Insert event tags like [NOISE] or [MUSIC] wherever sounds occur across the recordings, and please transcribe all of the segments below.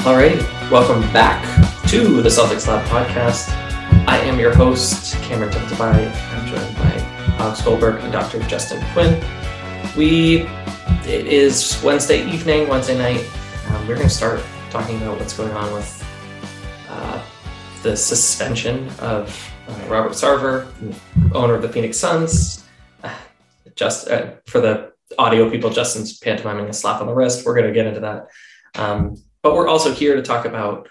Alrighty, welcome back to the Celtics Lab podcast. I am your host, Cameron Tabatabai. I'm joined by Alex Goldberg and Dr. Justin Quinn. We, it is Wednesday evening, Wednesday night. Um, we're going to start talking about what's going on with uh, the suspension of uh, Robert Sarver, owner of the Phoenix Suns. [SIGHS] Uh, just for the audio people, Justin's pantomiming a slap on the wrist. We're going to get into that. Um, but we're also here to talk about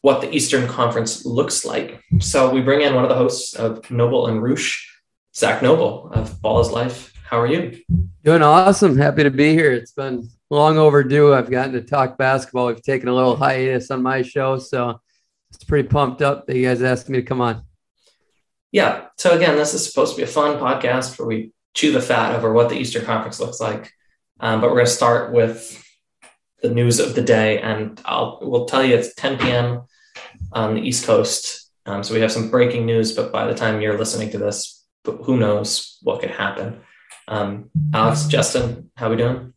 what the Eastern Conference looks like. So we bring in one of the hosts of Noble and Roosh, Zach Noble of Ball is Life. How are you? Doing awesome. Happy to be here. It's been long overdue. I've gotten to talk basketball. We've taken a little hiatus on my show, so it's pretty pumped up that you guys asked me to come on. Yeah. So again, this is supposed to be a fun podcast where we chew the fat over what the Eastern Conference looks like. Um, but we're going to start with the news of the day, and I'll we'll tell you it's 10 p.m. on the East Coast. Um, so we have some breaking news, but by the time you're listening to this, who knows what could happen? Um, Alex, Justin, how we doing?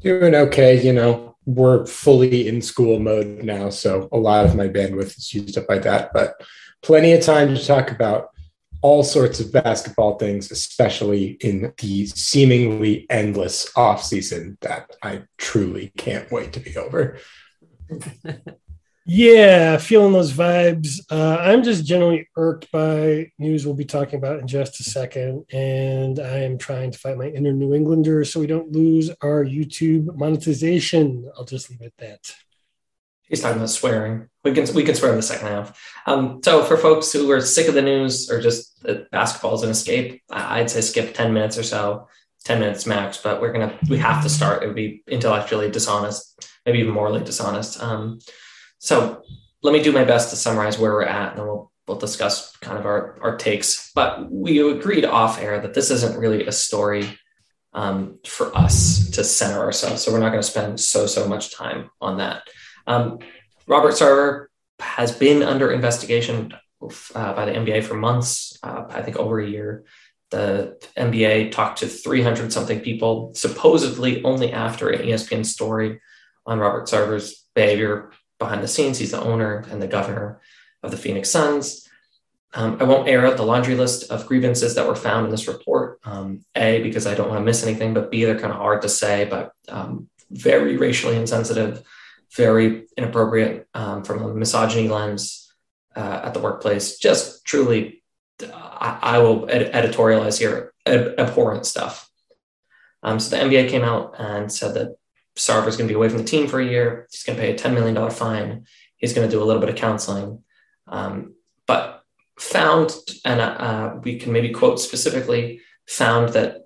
Doing okay. You know, we're fully in school mode now, so a lot of my bandwidth is used up by that, but plenty of time to talk about all sorts of basketball things, especially in the seemingly endless off season that I truly can't wait to be over. [LAUGHS] yeah, feeling those vibes. Uh, I'm just generally irked by news we'll be talking about in just a second, and I am trying to fight my inner New Englander so we don't lose our YouTube monetization. I'll just leave it at that. He's talking about swearing. We can we can swear in the second half. Um, so for folks who are sick of the news or just that basketball is an escape, I'd say skip ten minutes or so, ten minutes max. But we're gonna we have to start. It would be intellectually dishonest, maybe even morally dishonest. Um, so let me do my best to summarize where we're at, and then we'll we'll discuss kind of our our takes. But we agreed off air that this isn't really a story um, for us to center ourselves. So we're not going to spend so so much time on that. Um, Robert Sarver has been under investigation uh, by the NBA for months, uh, I think over a year. The NBA talked to 300 something people, supposedly only after an ESPN story on Robert Sarver's behavior behind the scenes. He's the owner and the governor of the Phoenix Suns. Um, I won't air out the laundry list of grievances that were found in this report. Um, a, because I don't want to miss anything, but B, they're kind of hard to say, but um, very racially insensitive very inappropriate um, from a misogyny lens uh, at the workplace. Just truly, I, I will ed- editorialize here ab- abhorrent stuff. Um, so the NBA came out and said that Sarver is going to be away from the team for a year. He's going to pay a $10 million fine. He's going to do a little bit of counseling. Um, but found, and uh, uh, we can maybe quote specifically, found that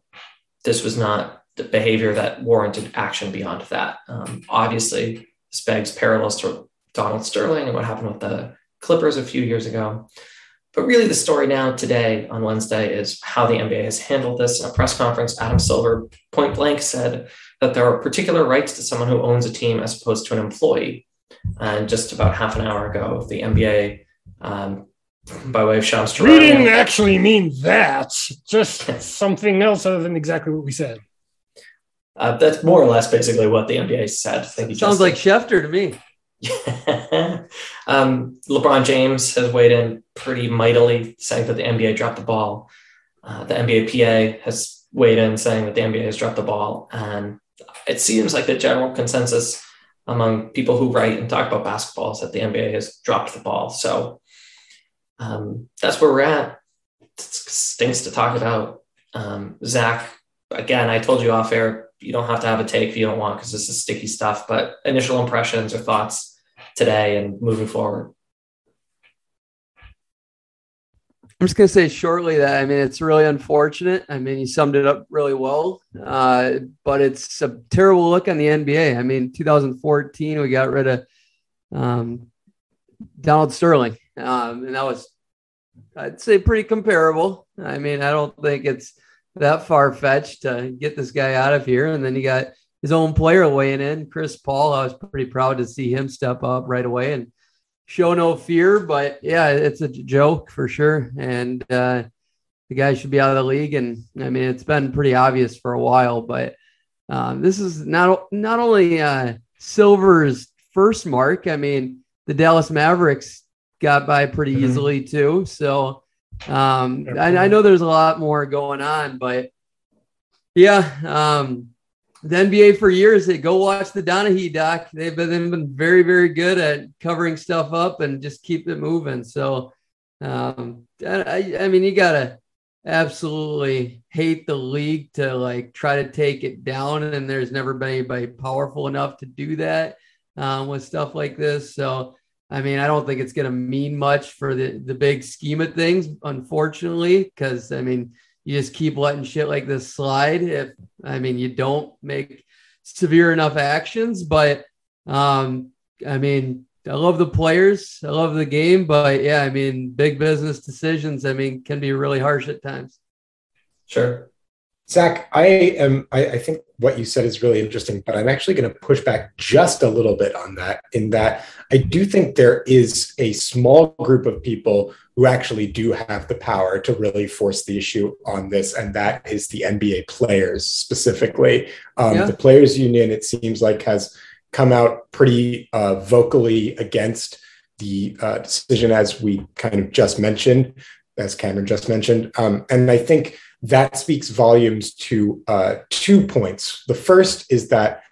this was not the behavior that warranted action beyond that. Um, obviously, this begs parallels to Donald Sterling and what happened with the Clippers a few years ago. But really, the story now today on Wednesday is how the NBA has handled this. In a press conference, Adam Silver point blank said that there are particular rights to someone who owns a team as opposed to an employee. And just about half an hour ago, the NBA, um, by way of Shams We didn't actually mean that, just [LAUGHS] something else other than exactly what we said. Uh, that's more or less basically what the NBA said. Thank you. Sounds like Schefter to me. [LAUGHS] um, LeBron James has weighed in pretty mightily, saying that the NBA dropped the ball. Uh, the NBA PA has weighed in, saying that the NBA has dropped the ball. And it seems like the general consensus among people who write and talk about basketball is that the NBA has dropped the ball. So um, that's where we're at. It stinks to talk about. Um, Zach, again, I told you off air, you don't have to have a take if you don't want because this is sticky stuff, but initial impressions or thoughts today and moving forward. I'm just going to say shortly that I mean, it's really unfortunate. I mean, you summed it up really well, uh, but it's a terrible look on the NBA. I mean, 2014, we got rid of um, Donald Sterling, um, and that was, I'd say, pretty comparable. I mean, I don't think it's that far fetched to get this guy out of here. And then you got his own player weighing in, Chris Paul. I was pretty proud to see him step up right away and show no fear. But yeah, it's a joke for sure. And uh, the guy should be out of the league. And I mean, it's been pretty obvious for a while. But um, this is not not only uh, Silver's first mark. I mean, the Dallas Mavericks got by pretty mm-hmm. easily too. So um, I, I, know there's a lot more going on, but yeah, um, the NBA for years, they go watch the Donaghy doc. They've been, they've been very, very good at covering stuff up and just keep it moving. So, um, I, I mean, you gotta absolutely hate the league to like try to take it down, and there's never been anybody powerful enough to do that um, with stuff like this. So, I mean, I don't think it's going to mean much for the, the big scheme of things, unfortunately, because I mean, you just keep letting shit like this slide. If I mean, you don't make severe enough actions, but um, I mean, I love the players, I love the game, but yeah, I mean, big business decisions, I mean, can be really harsh at times. Sure. Zach, I am. I, I, think what you said is really interesting, but I'm actually going to push back just a little bit on that. In that, I do think there is a small group of people who actually do have the power to really force the issue on this, and that is the NBA players specifically. Um, yeah. The players' union, it seems like, has come out pretty uh, vocally against the uh, decision, as we kind of just mentioned, as Cameron just mentioned, um, and I think that speaks volumes to uh, two points. The first is that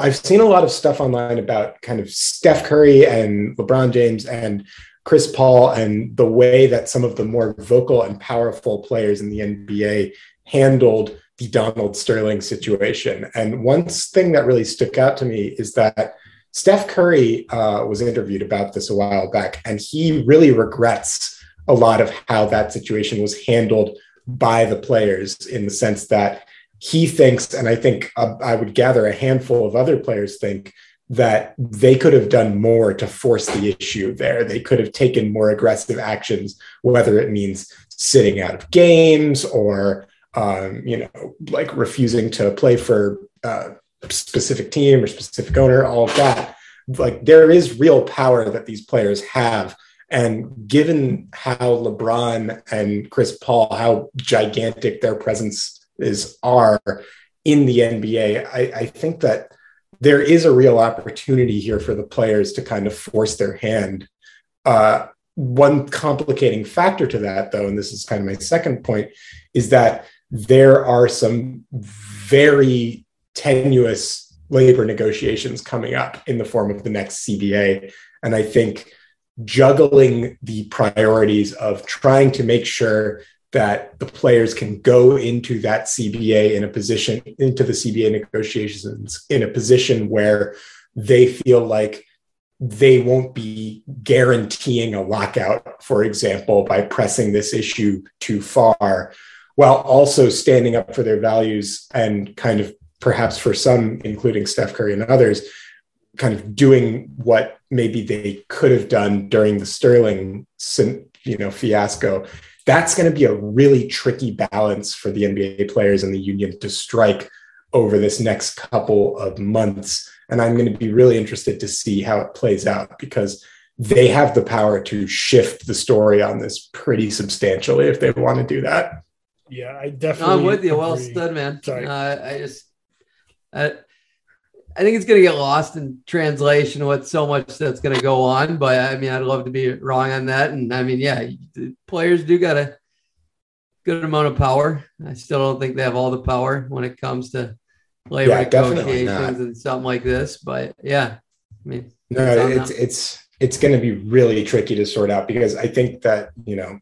I've seen a lot of stuff online about kind of Steph Curry and LeBron James and Chris Paul and the way that some of the more vocal and powerful players in the NBA handled the Donald Sterling situation. And one thing that really stuck out to me is that Steph Curry uh, was interviewed about this a while back, and he really regrets a lot of how that situation was handled by the players in the sense that he thinks, and I think uh, I would gather a handful of other players think that they could have done more to force the issue there. They could have taken more aggressive actions, whether it means sitting out of games or, um, you know, like refusing to play for uh, a specific team or specific owner, all of that. Like there is real power that these players have and given how LeBron and Chris Paul, how gigantic their presence is are in the NBA, I, I think that there is a real opportunity here for the players to kind of force their hand. Uh, one complicating factor to that, though, and this is kind of my second point, is that there are some very tenuous labor negotiations coming up in the form of the next CBA. And I think juggling the priorities of trying to make sure that the players can go into that CBA in a position into the CBA negotiations in a position where they feel like they won't be guaranteeing a lockout, for example, by pressing this issue too far, while also standing up for their values and kind of perhaps for some, including Steph Curry and others, kind of doing what maybe they could have done during the Sterling, you know, fiasco. That's going to be a really tricky balance for the NBA players and the union to strike over this next couple of months. And I'm going to be really interested to see how it plays out because they have the power to shift the story on this pretty substantially if they want to do that. Yeah, I definitely. I'm with you. Agree. Well said, man. Sorry. Uh, I just, I, I think it's going to get lost in translation with so much that's going to go on. But I mean, I'd love to be wrong on that. And I mean, yeah, players do got a good amount of power. I still don't think they have all the power when it comes to labor yeah, negotiations and something like this. But yeah, I mean, no, it's it's it's going to be really tricky to sort out because I think that you know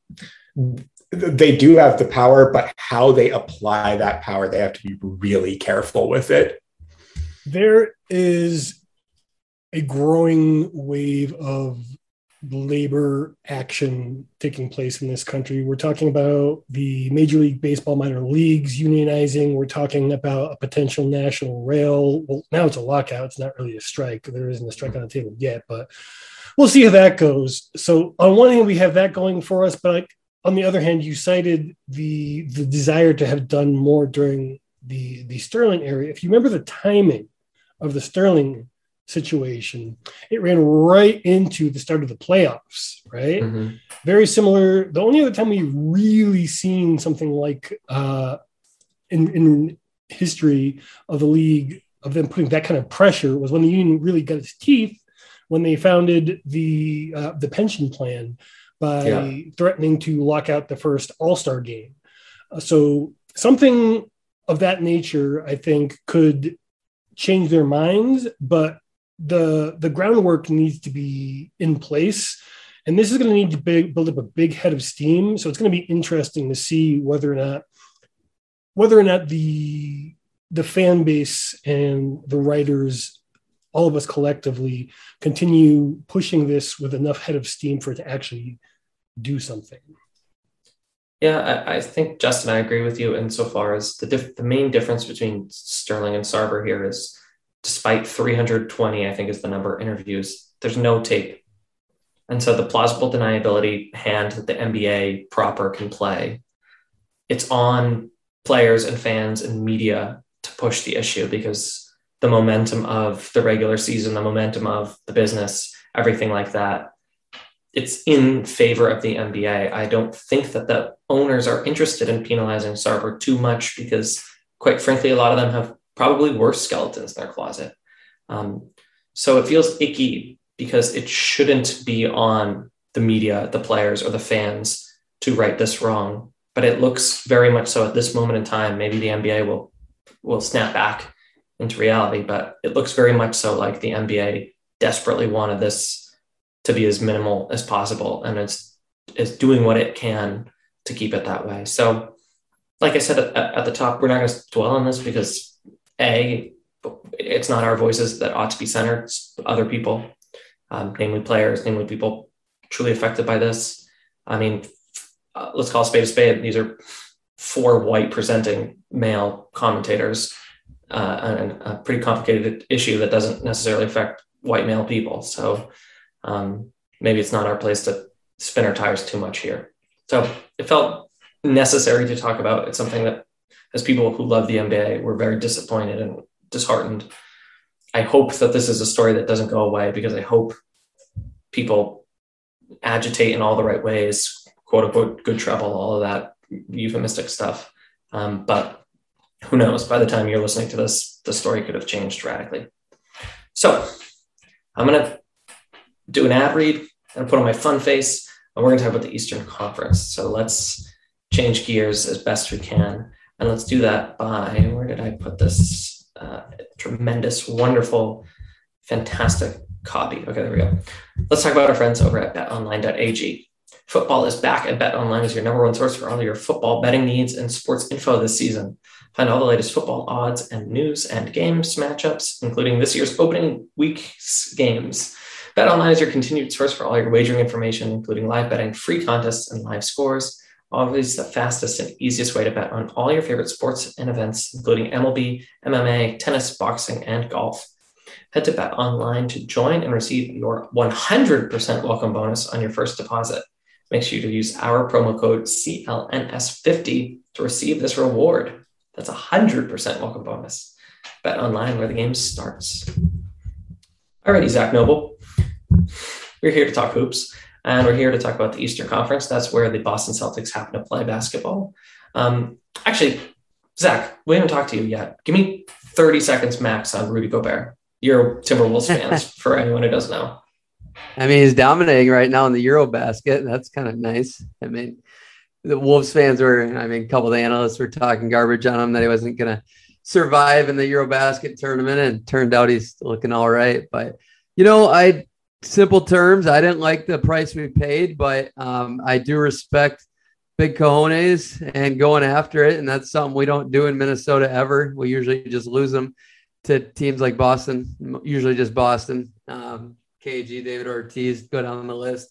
they do have the power, but how they apply that power, they have to be really careful with it. There is a growing wave of labor action taking place in this country. We're talking about the Major League Baseball minor leagues unionizing. We're talking about a potential national rail. Well, now it's a lockout. It's not really a strike. There isn't a strike on the table yet, but we'll see how that goes. So on one hand, we have that going for us, but on the other hand, you cited the the desire to have done more during the the Sterling area. If you remember the timing of the Sterling situation, it ran right into the start of the playoffs, right? Mm-hmm. Very similar. The only other time we really seen something like uh, in in history of the league of them putting that kind of pressure was when the union really got its teeth when they founded the uh, the pension plan by yeah. threatening to lock out the first All Star game. Uh, so something of that nature, I think, could change their minds, but the the groundwork needs to be in place. And this is going to need to big, build up a big head of steam. So it's going to be interesting to see whether or not whether or not the the fan base and the writers all of us collectively continue pushing this with enough head of steam for it to actually do something. Yeah, I, I think Justin, I agree with you insofar as the diff- the main difference between Sterling and Sarver here is, despite 320, I think is the number of interviews, there's no tape, and so the plausible deniability hand that the NBA proper can play, it's on players and fans and media to push the issue because the momentum of the regular season, the momentum of the business, everything like that. It's in favor of the NBA. I don't think that the owners are interested in penalizing Sarver too much because, quite frankly, a lot of them have probably worse skeletons in their closet. Um, so it feels icky because it shouldn't be on the media, the players, or the fans to right this wrong. But it looks very much so at this moment in time. Maybe the NBA will will snap back into reality. But it looks very much so like the NBA desperately wanted this to be as minimal as possible, and it's is doing what it can to keep it that way. So, like I said at, at the top, we're not going to dwell on this because a it's not our voices that ought to be centered; it's other people, um, namely players, namely people truly affected by this. I mean, uh, let's call a spade a spade. These are four white presenting male commentators uh, a, a, pretty complicated issue that doesn't necessarily affect white male people. So um, maybe it's not our place to spin our tires too much here. So it felt necessary to talk about. It's something that, as people who love the NBA, we're very disappointed and disheartened. I hope that this is a story that doesn't go away because I hope people agitate in all the right ways, quote unquote, good trouble, all of that euphemistic stuff. Um, but who knows? By the time you're listening to this, the story could have changed radically. So I'm going to do an ad read and put on my fun face, and we're going to talk about the Eastern Conference. So let's change gears as best we can. And let's do that by where did I put this uh, tremendous, wonderful, fantastic copy? Okay, there we go. Let's talk about our friends over at betonline.ag. Football is back, and BetOnline is your number one source for all your football betting needs and sports info this season. Find all the latest football odds and news and games matchups, including this year's opening week's games. BetOnline is your continued source for all your wagering information, including live betting, free contests, and live scores. Always the fastest and easiest way to bet on all your favorite sports and events, including MLB, MMA, tennis, boxing, and golf. Head to Bet Online to join and receive your 100% welcome bonus on your first deposit. Make sure to use our promo code CLNS50 to receive this reward. That's a 100% welcome bonus. Bet Online, where the game starts. Alrighty, Zach Noble. We're here to talk hoops, and we're here to talk about the Eastern Conference. That's where the Boston Celtics happen to play basketball. Um, actually, Zach, we haven't talked to you yet. Give me 30 seconds max on Rudy Gobert. You're Timberwolves [LAUGHS] fans, for anyone who doesn't know. I mean, he's dominating right now in the EuroBasket. That's kind of nice. I mean, the Wolves fans were, I mean, a couple of analysts were talking garbage on him that he wasn't going to survive in the EuroBasket tournament, and turned out he's looking all right. But, you know, I, simple terms, I didn't like the price we paid, but um, I do respect big cojones and going after it. And that's something we don't do in Minnesota ever. We usually just lose them to teams like Boston, usually just Boston. Um, KG, David Ortiz, go down the list.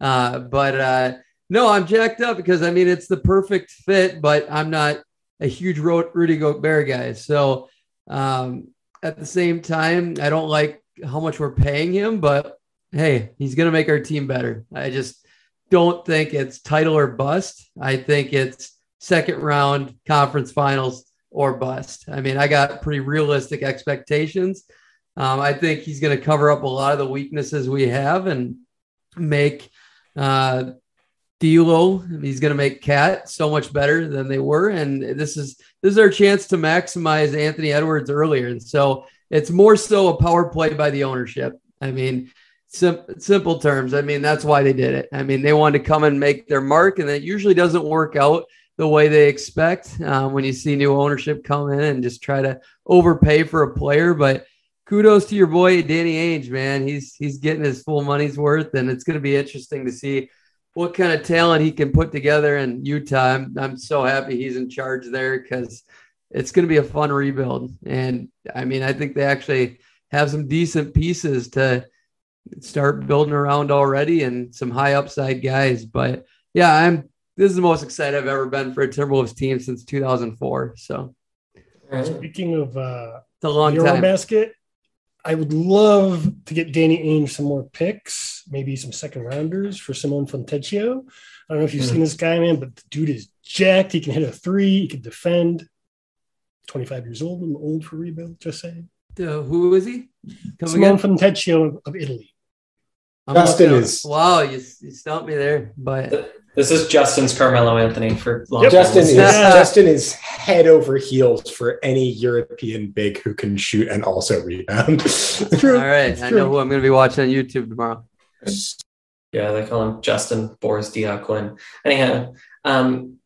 Uh, but uh, no, I'm jacked up because I mean, it's the perfect fit, but I'm not a huge Rudy Gobert guy. So um, at the same time, I don't like how much we're paying him, but hey, he's going to make our team better. I just, don't think it's title or bust. I think it's second round conference finals or bust. I mean, I got pretty realistic expectations. Um, I think he's going to cover up a lot of the weaknesses we have and make uh, D'Lo. He's going to make KAT so much better than they were, and this is this is our chance to maximize Anthony Edwards earlier. And so it's more so a power play by the ownership. I mean, Sim- simple terms. I mean, that's why they did it. I mean, they wanted to come and make their mark, and it usually doesn't work out the way they expect um, when you see new ownership come in and just try to overpay for a player. But kudos to your boy Danny Ainge, man. He's he's getting his full money's worth, and it's going to be interesting to see what kind of talent he can put together in Utah. I'm, I'm so happy he's in charge there because it's going to be a fun rebuild. And I mean, I think they actually have some decent pieces to start building around already and some high upside guys. But yeah, I'm this is the most excited I've ever been for a Timberwolves team since 2004. So speaking of uh it's a long Euro time. basket, I would love to get Danny Ainge some more picks, maybe some second rounders for Simone Fontecchio. I don't know if you've Mm. seen this guy, man, but the dude is jacked. He can hit a three, he can defend. 25 years old, I'm old for rebuild, just saying. Uh, who is he? Come Simone again? Fontecchio of, of Italy. I'm Justin looking- is- Wow, you, you stumped me there. But This is Justin's Carmelo Anthony for long. Yep. Justin is Justin is head over heels for any European big who can shoot and also rebound. [LAUGHS] True. all right, It's I know who I'm going to be watching on YouTube tomorrow. Yeah, they call him Justin Boris Diaquin. Anyhow, um,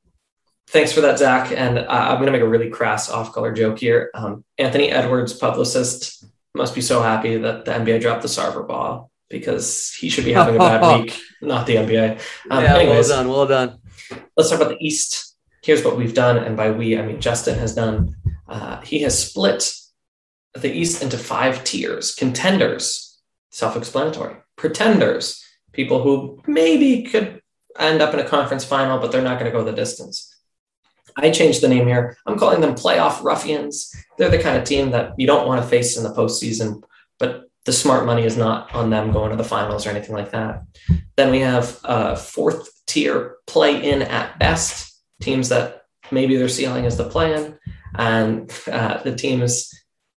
thanks for that, Zach. And uh, I'm going to make a really crass off-color joke here. Um, Anthony Edwards, publicist, must be so happy that the NBA dropped the Sarver ball because he should be having a bad [LAUGHS] week, not the NBA. Um, yeah, anyways, well done, well done. let's talk about the East. Here's what we've done, and by we, I mean Justin has done. Uh, he has split the East into five tiers: contenders, self-explanatory; pretenders, people who maybe could end up in a conference final, but they're not going to go the distance. I changed the name here. I'm calling them playoff ruffians. They're the kind of team that you don't want to face in the postseason, but the smart money is not on them going to the finals or anything like that. Then we have uh, fourth tier play in at best teams that maybe their ceiling is the play in, and uh, the teams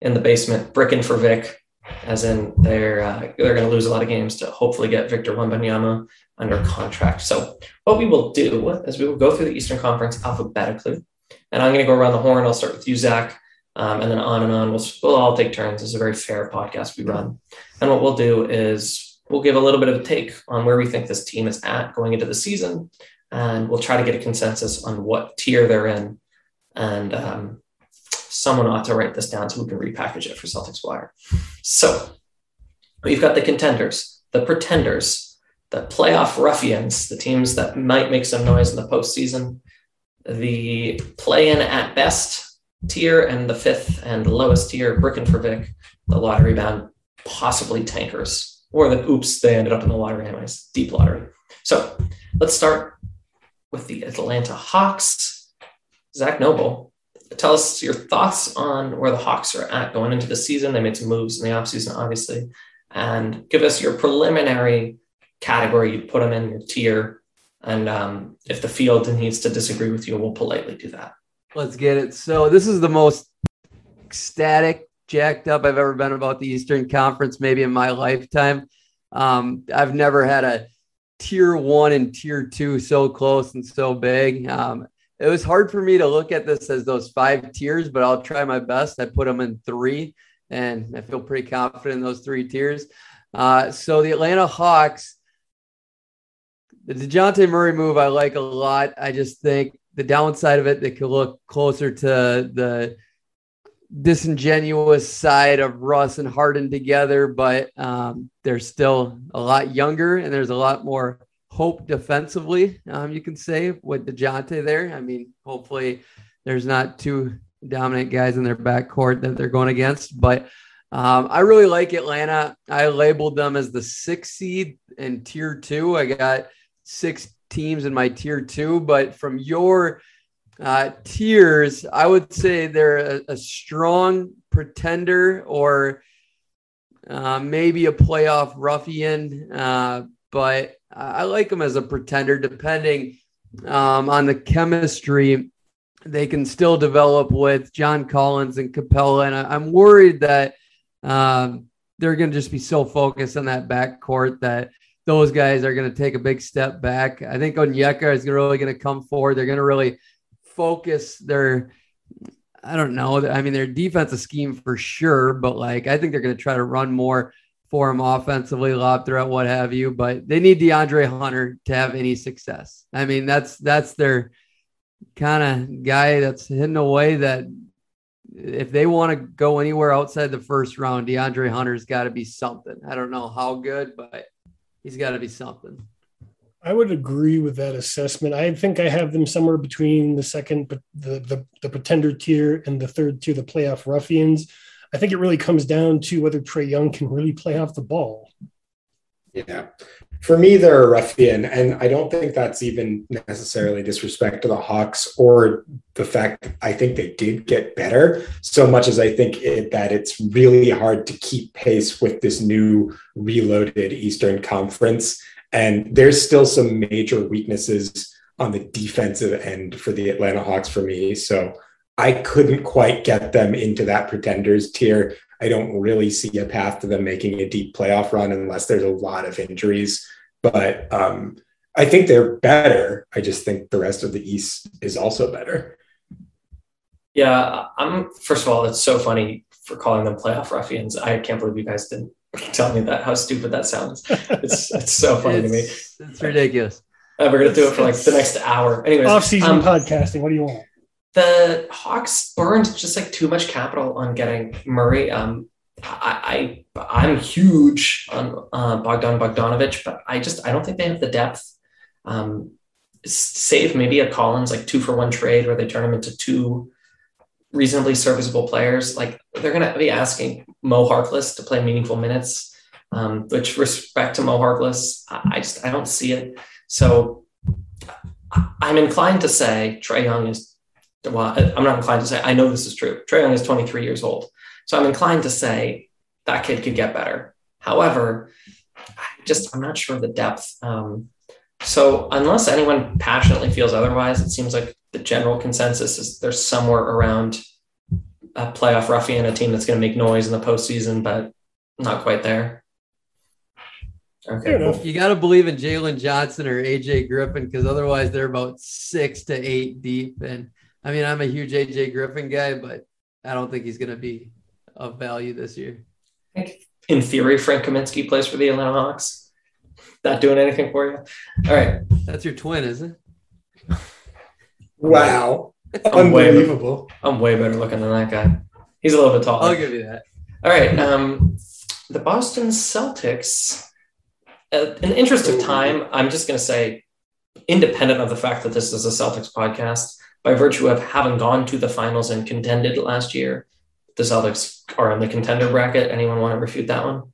in the basement bricking for Vic, as in they're uh, they're going to lose a lot of games to hopefully get Victor Wembanyama under contract. So what we will do is we will go through the Eastern Conference alphabetically, and I'm going to go around the horn. I'll start with you, Zach. Um, and then on and on. We'll, we'll all take turns. It's a very fair podcast we run. And what we'll do is we'll give a little bit of a take on where we think this team is at going into the season, and we'll try to get a consensus on what tier they're in. And um, someone ought to write this down so we can repackage it for Celtics Wire. So we've got the contenders, the pretenders, the playoff ruffians, the teams that might make some noise in the postseason, the play-in at best tier, and the fifth and lowest tier, Vic, the lottery bound, possibly tankers, or the oops, they ended up in the lottery anyways, deep lottery. So let's start with the Atlanta Hawks. Zach Noble, tell us your thoughts on where the Hawks are at going into the season. They made some moves in the offseason, obviously, and give us your preliminary category you'd put them in, your tier. And um, if the field needs to disagree with you, we'll politely do that. Let's get it. So this is the most ecstatic, jacked up I've ever been about the Eastern Conference, maybe in my lifetime. Um, I've never had a tier one and tier two so close and so big. Um, it was hard for me to look at this as those five tiers, but I'll try my best. I put them in three, and I feel pretty confident in those three tiers. Uh, so the Atlanta Hawks, the Dejounte Murray move, I like a lot. I just think the downside of it, they could look closer to the disingenuous side of Russ and Harden together, but um, they're still a lot younger and there's a lot more hope defensively, um, you can say, with Dejounte there. I mean, hopefully there's not two dominant guys in their backcourt that they're going against, but um, I really like Atlanta. I labeled them as the six seed in tier two. I got six teams in my tier two, but from your uh, tiers, I would say they're a, a strong pretender or uh, maybe a playoff ruffian, uh, but I like them as a pretender, depending um, on the chemistry they can still develop with John Collins and Capela. And I, am worried that um, they're going to just be so focused on that backcourt that those guys are going to take a big step back. I think Onyeka is really going to come forward. They're going to really focus their I don't know. I mean, their defensive scheme for sure, but like I think they're going to try to run more for him offensively, lob throughout, what have you. But they need DeAndre Hunter to have any success. I mean, that's that's their kind of guy that's hidden away. That if they want to go anywhere outside the first round, DeAndre Hunter's got to be something. I don't know how good, but he's got to be something. I would agree with that assessment. I think I have them somewhere between the second, the, the, the pretender tier and the third tier, the playoff ruffians. I think it really comes down to whether Trae Young can really play off the ball. Yeah. For me, they're a ruffian. And I don't think that's even necessarily disrespect to the Hawks or the fact I think they did get better so much as I think it, that it's really hard to keep pace with this new reloaded Eastern Conference and there's still some major weaknesses on the defensive end for the Atlanta Hawks for me. So I couldn't quite get them into that pretenders tier. I don't really see a path to them making a deep playoff run unless there's a lot of injuries. But um, I think they're better. I just think the rest of the East is also better. Yeah, I'm. First of all, it's so funny for calling them playoff ruffians. I can't believe you guys didn't [LAUGHS] tell me that how stupid that sounds. It's it's so [LAUGHS] funny it's, to me. It's ridiculous. Uh, we're gonna do it for like the next hour. Anyways, off-season um, podcasting. What do you want? The Hawks burned just like too much capital on getting Murray. Um, I, I I'm huge on uh, Bogdan Bogdanovich, but I just I don't think they have the depth. Um, save maybe a Collins like two for one trade where they turn him into two reasonably serviceable players. Like they're going to be asking Mo Harkless to play meaningful minutes, um, which respect to Mo Harkless, I just I don't see it. So I'm inclined to say Trae Young is. Well, I'm not inclined to say I know this is true. Trae Young is 23 years old, so I'm inclined to say that kid could get better. However, I just I'm not sure of the depth. Um, so unless anyone passionately feels otherwise, it seems like the general consensus is there's somewhere around a playoff ruffian, a team that's going to make noise in the postseason, but not quite there. Okay, cool. You got to believe in Jalen Johnson or AJ Griffin because otherwise they're about six to eight deep. And I mean, I'm a huge AJ Griffin guy, but I don't think he's going to be of value this year. In theory, Frank Kaminsky plays for the Atlanta Hawks. Not doing anything for you. All right. That's your twin, isn't it? [LAUGHS] Wow. [LAUGHS] I'm Unbelievable. Way, I'm way better looking than that guy. He's a little bit taller. I'll give you that. All right. Um, the Boston Celtics. Uh, in the interest of time, I'm just going to say, independent of the fact that this is a Celtics podcast, by virtue of having gone to the finals and contended last year, the Celtics are in the contender bracket. Anyone want to refute that one?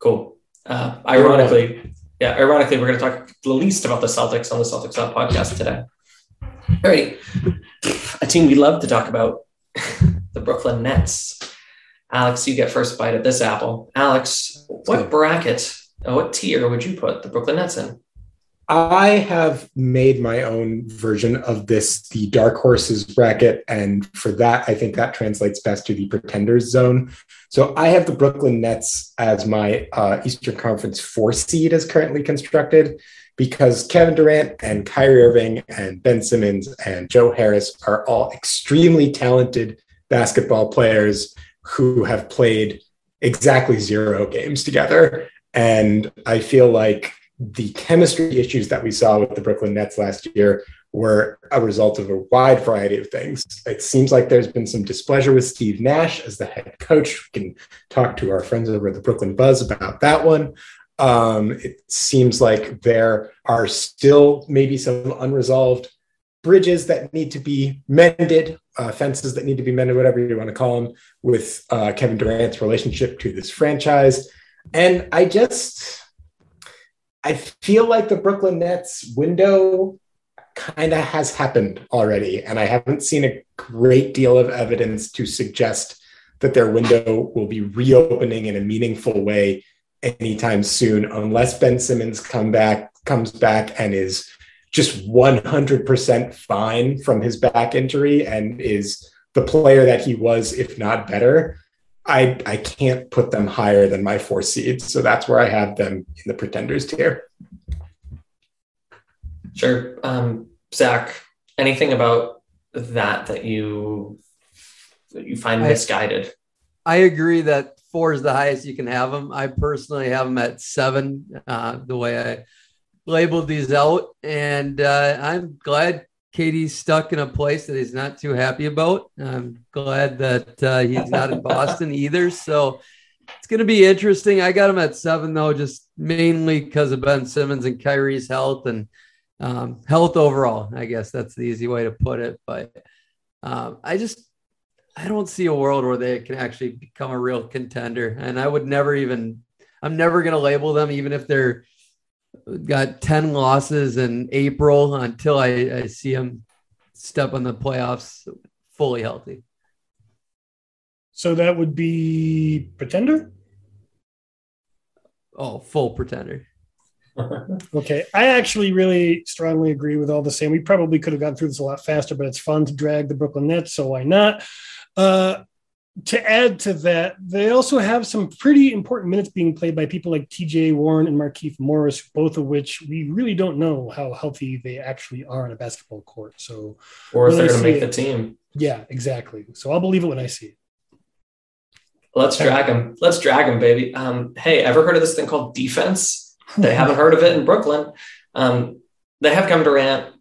Cool. Uh, ironically, yeah, ironically, we're going to talk the least about the Celtics on the Celtics Up podcast today. All right. a team we love to talk about, [LAUGHS] the Brooklyn Nets. Alex, you get first bite at this apple. Alex, what bracket, what tier would you put the Brooklyn Nets in? I have made my own version of this, the Dark Horses bracket. And for that, I think that translates best to the Pretenders zone. So I have the Brooklyn Nets as my uh, Eastern Conference four seed as currently constructed because Kevin Durant and Kyrie Irving and Ben Simmons and Joe Harris are all extremely talented basketball players who have played exactly zero games together. And I feel like the chemistry issues that we saw with the Brooklyn Nets last year were a result of a wide variety of things. It seems like there's been some displeasure with Steve Nash as the head coach. We can talk to our friends over at the Brooklyn Buzz about that one. Um, it seems like there are still maybe some unresolved bridges that need to be mended, uh, fences that need to be mended, whatever you want to call them, with uh, Kevin Durant's relationship to this franchise. And I just, I feel like the Brooklyn Nets window kind of has happened already. And I haven't seen a great deal of evidence to suggest that their window will be reopening in a meaningful way anytime soon, unless Ben Simmons come back, comes back and is just 100% fine from his back injury and is the player that he was, if not better. I I can't put them higher than my four seeds, so that's where I have them in the pretenders tier. Sure, um, Zach. Anything about that that you that you find I, misguided? I agree that four is the highest you can have them. I personally have them at seven. Uh, the way I labeled these out, and uh, I'm glad KD's stuck in a place that he's not too happy about. I'm glad that uh, he's not in Boston either. So it's going to be interesting. I got him at seven, though, just mainly because of Ben Simmons and Kyrie's health and um, health overall. I guess that's the easy way to put it. But um, I just, I don't see a world where they can actually become a real contender. And I would never even, I'm never going to label them, even if they're got 10 losses in April until I, I see him step on the playoffs fully healthy. So that would be pretender? Oh, full pretender. [LAUGHS] okay. I actually really strongly agree with all the same. We probably could have gone through this a lot faster, but it's fun to drag the Brooklyn Nets, so why not? Uh, to add to that, they also have some pretty important minutes being played by people like TJ Warren and Markieff Morris, both of which we really don't know how healthy they actually are on a basketball court. So, or if they're going to make it, the team. Yeah, exactly. So I'll believe it when I see it. Let's drag them. Let's drag them, baby. Um, hey, ever heard of this thing called defense? They [LAUGHS] haven't heard of it in Brooklyn. Um, they have Kevin Durant.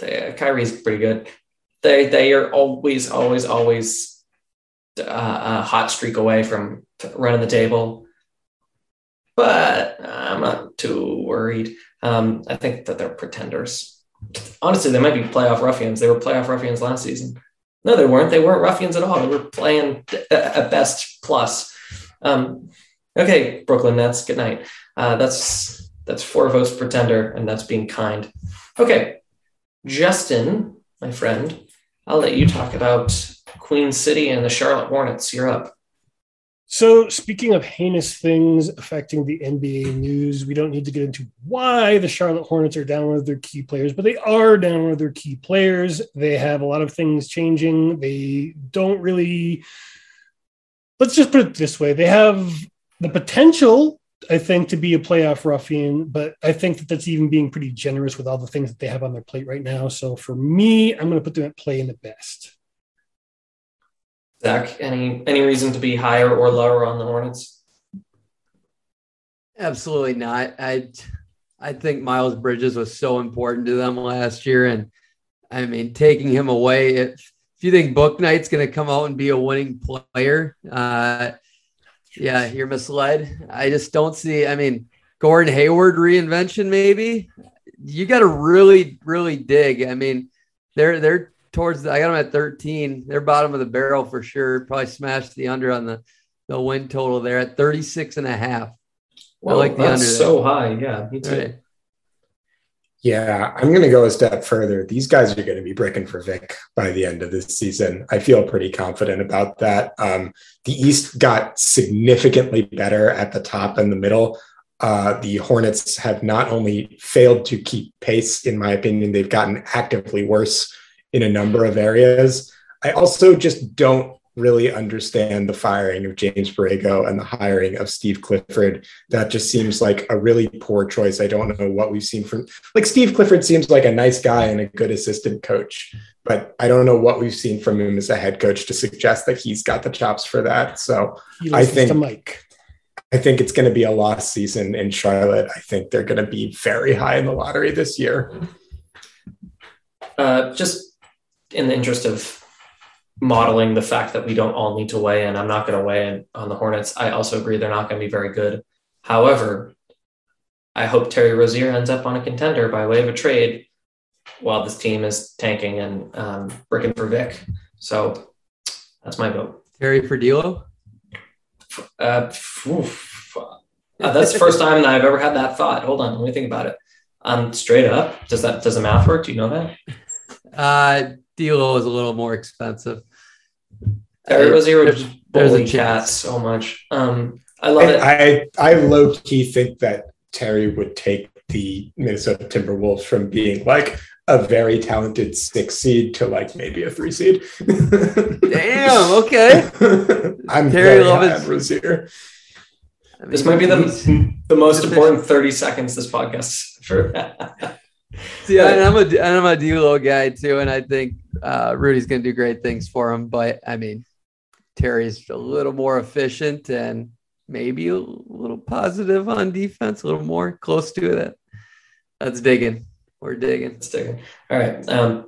They, uh, Kyrie's pretty good. They they are always, always, always a hot streak away from running the table. But I'm not too worried. Um, I think that they're pretenders. Honestly, they might be playoff ruffians. They were playoff ruffians last season. No, they weren't. They weren't ruffians at all. They were playing at best plus. Um, okay, Brooklyn Nets. Good night. Uh, that's that's four votes pretender, and that's being kind. Okay, Justin, my friend, I'll let you talk about Queen City and the Charlotte Hornets. You're up. So, speaking of heinous things affecting the NBA news, we don't need to get into why the Charlotte Hornets are down with their key players, but they are down with their key players. They have a lot of things changing. They don't really, let's just put it this way they have the potential, I think, to be a playoff ruffian, but I think that that's even being pretty generous with all the things that they have on their plate right now. So, for me, I'm going to put them at play in the best. Zach, any any reason to be higher or lower on the Hornets? Absolutely not. I I think Miles Bridges was so important to them last year, and I mean taking him away. If if you think Bouknight's going to come out and be a winning player, uh, yeah, you're misled. I just don't see. I mean, Gordon Hayward reinvention, maybe. You got to really, really dig. I mean, they're they're towards the, I got them at 13. They're bottom of the barrel for sure. Probably smashed the under on the, the win total there at 36 and a half. Well, I like the that's under so high. Yeah, me too. Right. Yeah, I'm going to go a step further. These guys are going to be bricking for Vic by the end of this season. I feel pretty confident about that. Um, the East got significantly better at the top and the middle. Uh, the Hornets have not only failed to keep pace, in my opinion, they've gotten actively worse in a number of areas. I also just don't really understand the firing of James Borrego and the hiring of Steve Clifford. That just seems like a really poor choice. I don't know what we've seen from like Steve Clifford seems like a nice guy and a good assistant coach, but I don't know what we've seen from him as a head coach to suggest that he's got the chops for that. So I think Mike. I think it's going to be a lost season in Charlotte. I think they're going to be very high in the lottery this year. Uh, just in the interest of modeling the fact that we don't all need to weigh in. I'm not going to weigh in on the Hornets. I also agree they're not going to be very good. However, I hope Terry Rozier ends up on a contender by way of a trade while this team is tanking and um, bricking for Vic. So that's my vote. Terry for. Uh, uh, that's the first time that I've ever had that thought. Hold on, let me think about it. Um, straight up, does that does the math work? Do you know that? Uh, D'Lo is a little more expensive. Terry Rozier would there's, a chat so much. Um, I love it. I I low key think that Terry would take the Minnesota Timberwolves from being like a very talented six seed to like maybe a three seed. Damn. Okay. [LAUGHS] I'm Terry very high on Rozier. I mean, this might be the, the most important 30 seconds this podcast for [LAUGHS] [LAUGHS] yeah, and I'm a and I'm a D'Lo guy too, and I think uh, Rudy's going to do great things for him. But I mean, Terry's a little more efficient and maybe a little positive on defense, a little more close to it. That's digging. We're digging. It's digging. All right. Um,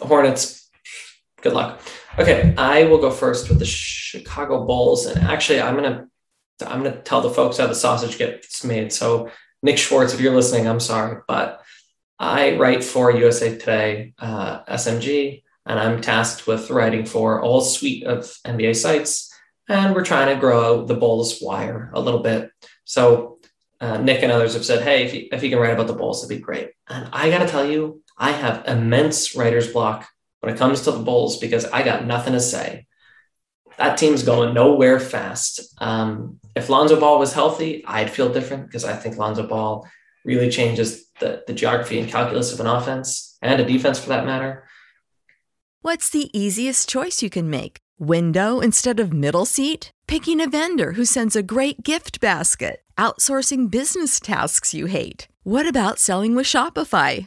Hornets. Good luck. Okay, I will go first with the Chicago Bulls, and actually, I'm gonna I'm gonna tell the folks how the sausage gets made. So, Nick Schwartz, if you're listening, I'm sorry, but I write for USA Today, uh, SMG, and I'm tasked with writing for all suite of NBA sites. And we're trying to grow the Bulls wire a little bit. So uh, Nick and others have said, hey, if you, if you can write about the Bulls, it'd be great. And I got to tell you, I have immense writer's block when it comes to the Bulls because I got nothing to say. That team's going nowhere fast. Um, if Lonzo Ball was healthy, I'd feel different because I think Lonzo Ball really changes the, the geography and calculus of an offense and a defense for that matter. What's the easiest choice you can make? Window instead of middle seat? Picking a vendor who sends a great gift basket? Outsourcing business tasks you hate? What about selling with Shopify?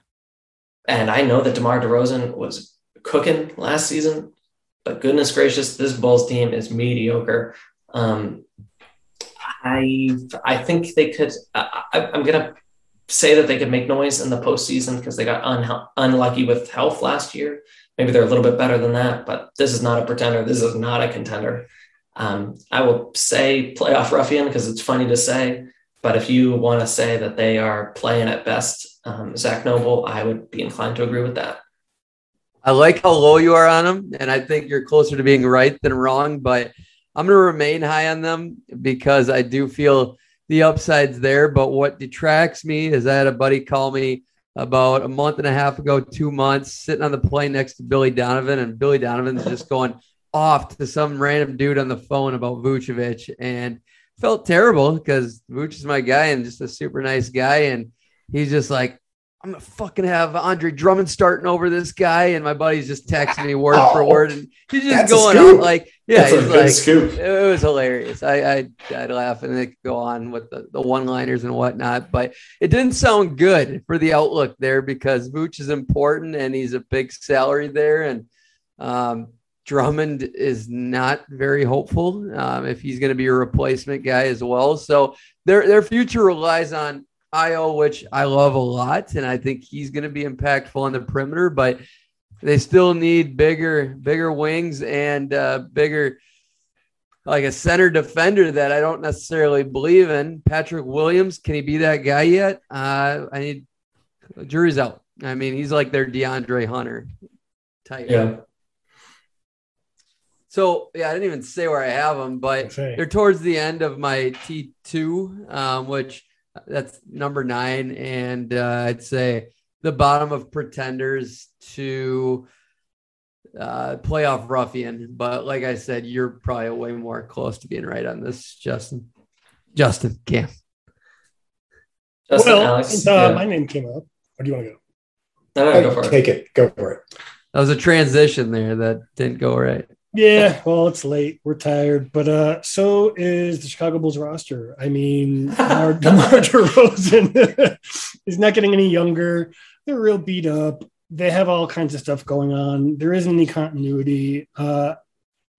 And I know that DeMar DeRozan was cooking last season, but goodness gracious, this Bulls team is mediocre. Um, I I think they could. I, am gonna say that they could make noise in the postseason because they got un- unlucky with health last year. Maybe they're a little bit better than that, but this is not a pretender. This is not a contender. Um, I will say playoff ruffian because it's funny to say, but if you want to say that they are playing at best, um, Zach Noble, I would be inclined to agree with that. I like how low you are on them, and I think you're closer to being right than wrong. But I'm going to remain high on them because I do feel the upside's there. But what detracts me is I had a buddy call me about a month and a half ago, two months, sitting on the plane next to Billy Donovan, and Billy Donovan's just going off to some random dude on the phone about Vucevic, and felt terrible because Vuce is my guy and just a super nice guy, and he's just like, I'm gonna fucking have Andre Drummond starting over this guy, and my buddy's just texting me word for word, and he's just going on like, yeah, That's he's like, scoop. it was hilarious. I, I I'd laugh and they could go on with the, the one liners and whatnot, but it didn't sound good for the outlook there because Vooch is important and he's a big salary there, and um, Drummond is not very hopeful um, if he's going to be a replacement guy as well. So their their future relies on Ayo, which I love a lot, and I think he's going to be impactful on the perimeter. But they still need bigger bigger wings and uh, bigger like a center defender that I don't necessarily believe in. Patrick Williams, can he be that guy yet? Uh, I need jury's out. I mean, he's like their DeAndre Hunter type. Yeah. So yeah, I didn't even say where I have them, but they're towards the end of my T two, um, which that's number nine, and uh, I'd say the bottom of pretenders to uh, playoff ruffian. But like I said, you're probably way more close to being right on this, Justin. Justin, Cam. Justin, well, Alex. uh, yeah. my name came up. Where do you want to go? No, no, go for it. Take it. Go for it. That was a transition there that didn't go right. Yeah, well, it's late. We're tired, but uh, so is the Chicago Bulls roster. I mean, [LAUGHS] DeMar, DeMar DeRozan [LAUGHS] is not getting any younger. They're real beat up. They have all kinds of stuff going on. There isn't any continuity. Uh,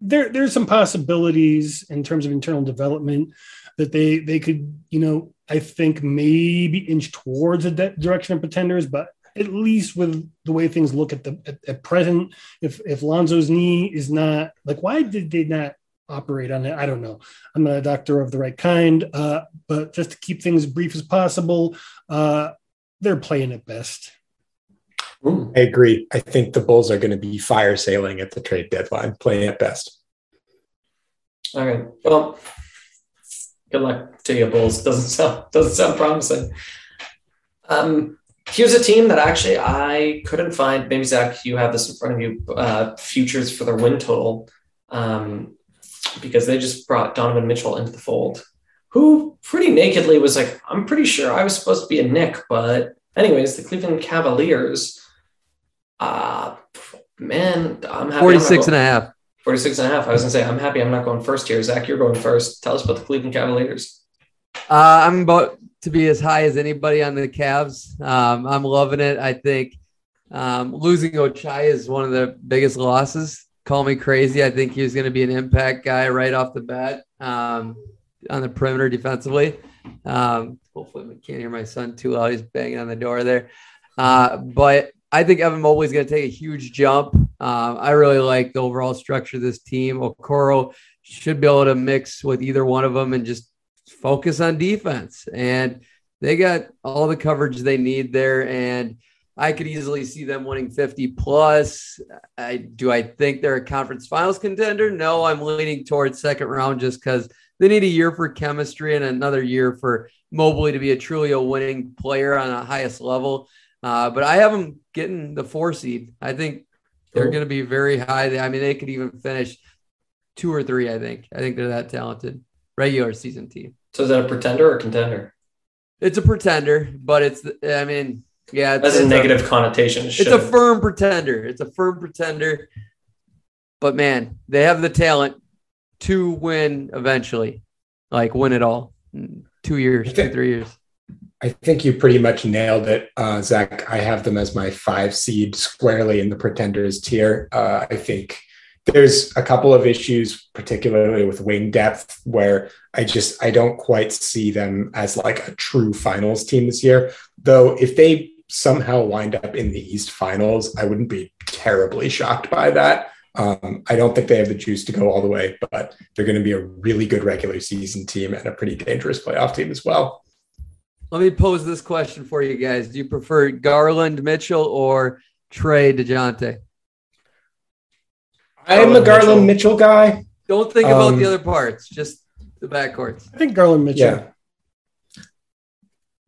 there, there's some possibilities in terms of internal development that they they could, you know, I think maybe inch towards a de- direction of pretenders, but at least with the way things look at the at, at present, if if Lonzo's knee is not like, why did they not operate on it? I don't know. I'm not a doctor of the right kind, uh, but just to keep things brief as possible, uh, they're playing at best. I agree. I think the Bulls are going to be fire sailing at the trade deadline, playing at best. All right. Well, good luck to you, Bulls. Doesn't sound doesn't sound promising. Um, here's a team that actually I couldn't find. Maybe Zach, you have this in front of you. Uh, futures for their win total, um, because they just brought Donovan Mitchell into the fold, who pretty nakedly was like, "I'm pretty sure I was supposed to be a Nick," but anyways, the Cleveland Cavaliers. Uh man, I'm happy. I'm not 46 going- and a half. 46 and a half. I was going to say, I'm happy I'm not going first here. Zach, you're going first. Tell us about the Cleveland Cavaliers. Uh, I'm about to be as high as anybody on the Cavs. Um, I'm loving it. I think um, losing Ochai is one of the biggest losses. Call me crazy. I think he was going to be an impact guy right off the bat um, on the perimeter defensively. Um, hopefully, I can't hear my son too loud. He's banging on the door there. Uh, but I think Evan Mobley is going to take a huge jump. Um, I really like the overall structure of this team. Okoro should be able to mix with either one of them and just focus on defense. And they got all the coverage they need there. And I could easily see them winning 50 plus. I do I think they're a conference finals contender? No, I'm leaning towards second round just because they need a year for chemistry and another year for Mobley to be a truly a winning player on the highest level. Uh, but I have them getting the four seed. I think they're Cool. going to be very high. I mean, they could even finish two or three. I think. I think they're that talented. Regular season team. So is that a pretender or contender? It's a pretender, but it's. I mean, yeah, it's, That's a it's negative connotation. it's a firm pretender. It's a firm pretender. But man, they have the talent to win eventually, like win it all. in Two years, two, three years. I think you pretty much nailed it, uh, Zach. I have them as my five seed squarely in the pretenders tier. Uh, I think there's a couple of issues, particularly with wing depth, where I just I don't quite see them as like a true finals team this year. Though if they somehow wind up in the East Finals, I wouldn't be terribly shocked by that. Um, I don't think they have the juice to go all the way, but they're going to be a really good regular season team and a pretty dangerous playoff team as well. Let me pose this question for you guys. Do you prefer Garland Mitchell or Trae Dejounte? I'm a Garland Garland Mitchell, guy. Don't think about Um, the other parts, just the backcourts. I think Garland Mitchell. Yeah.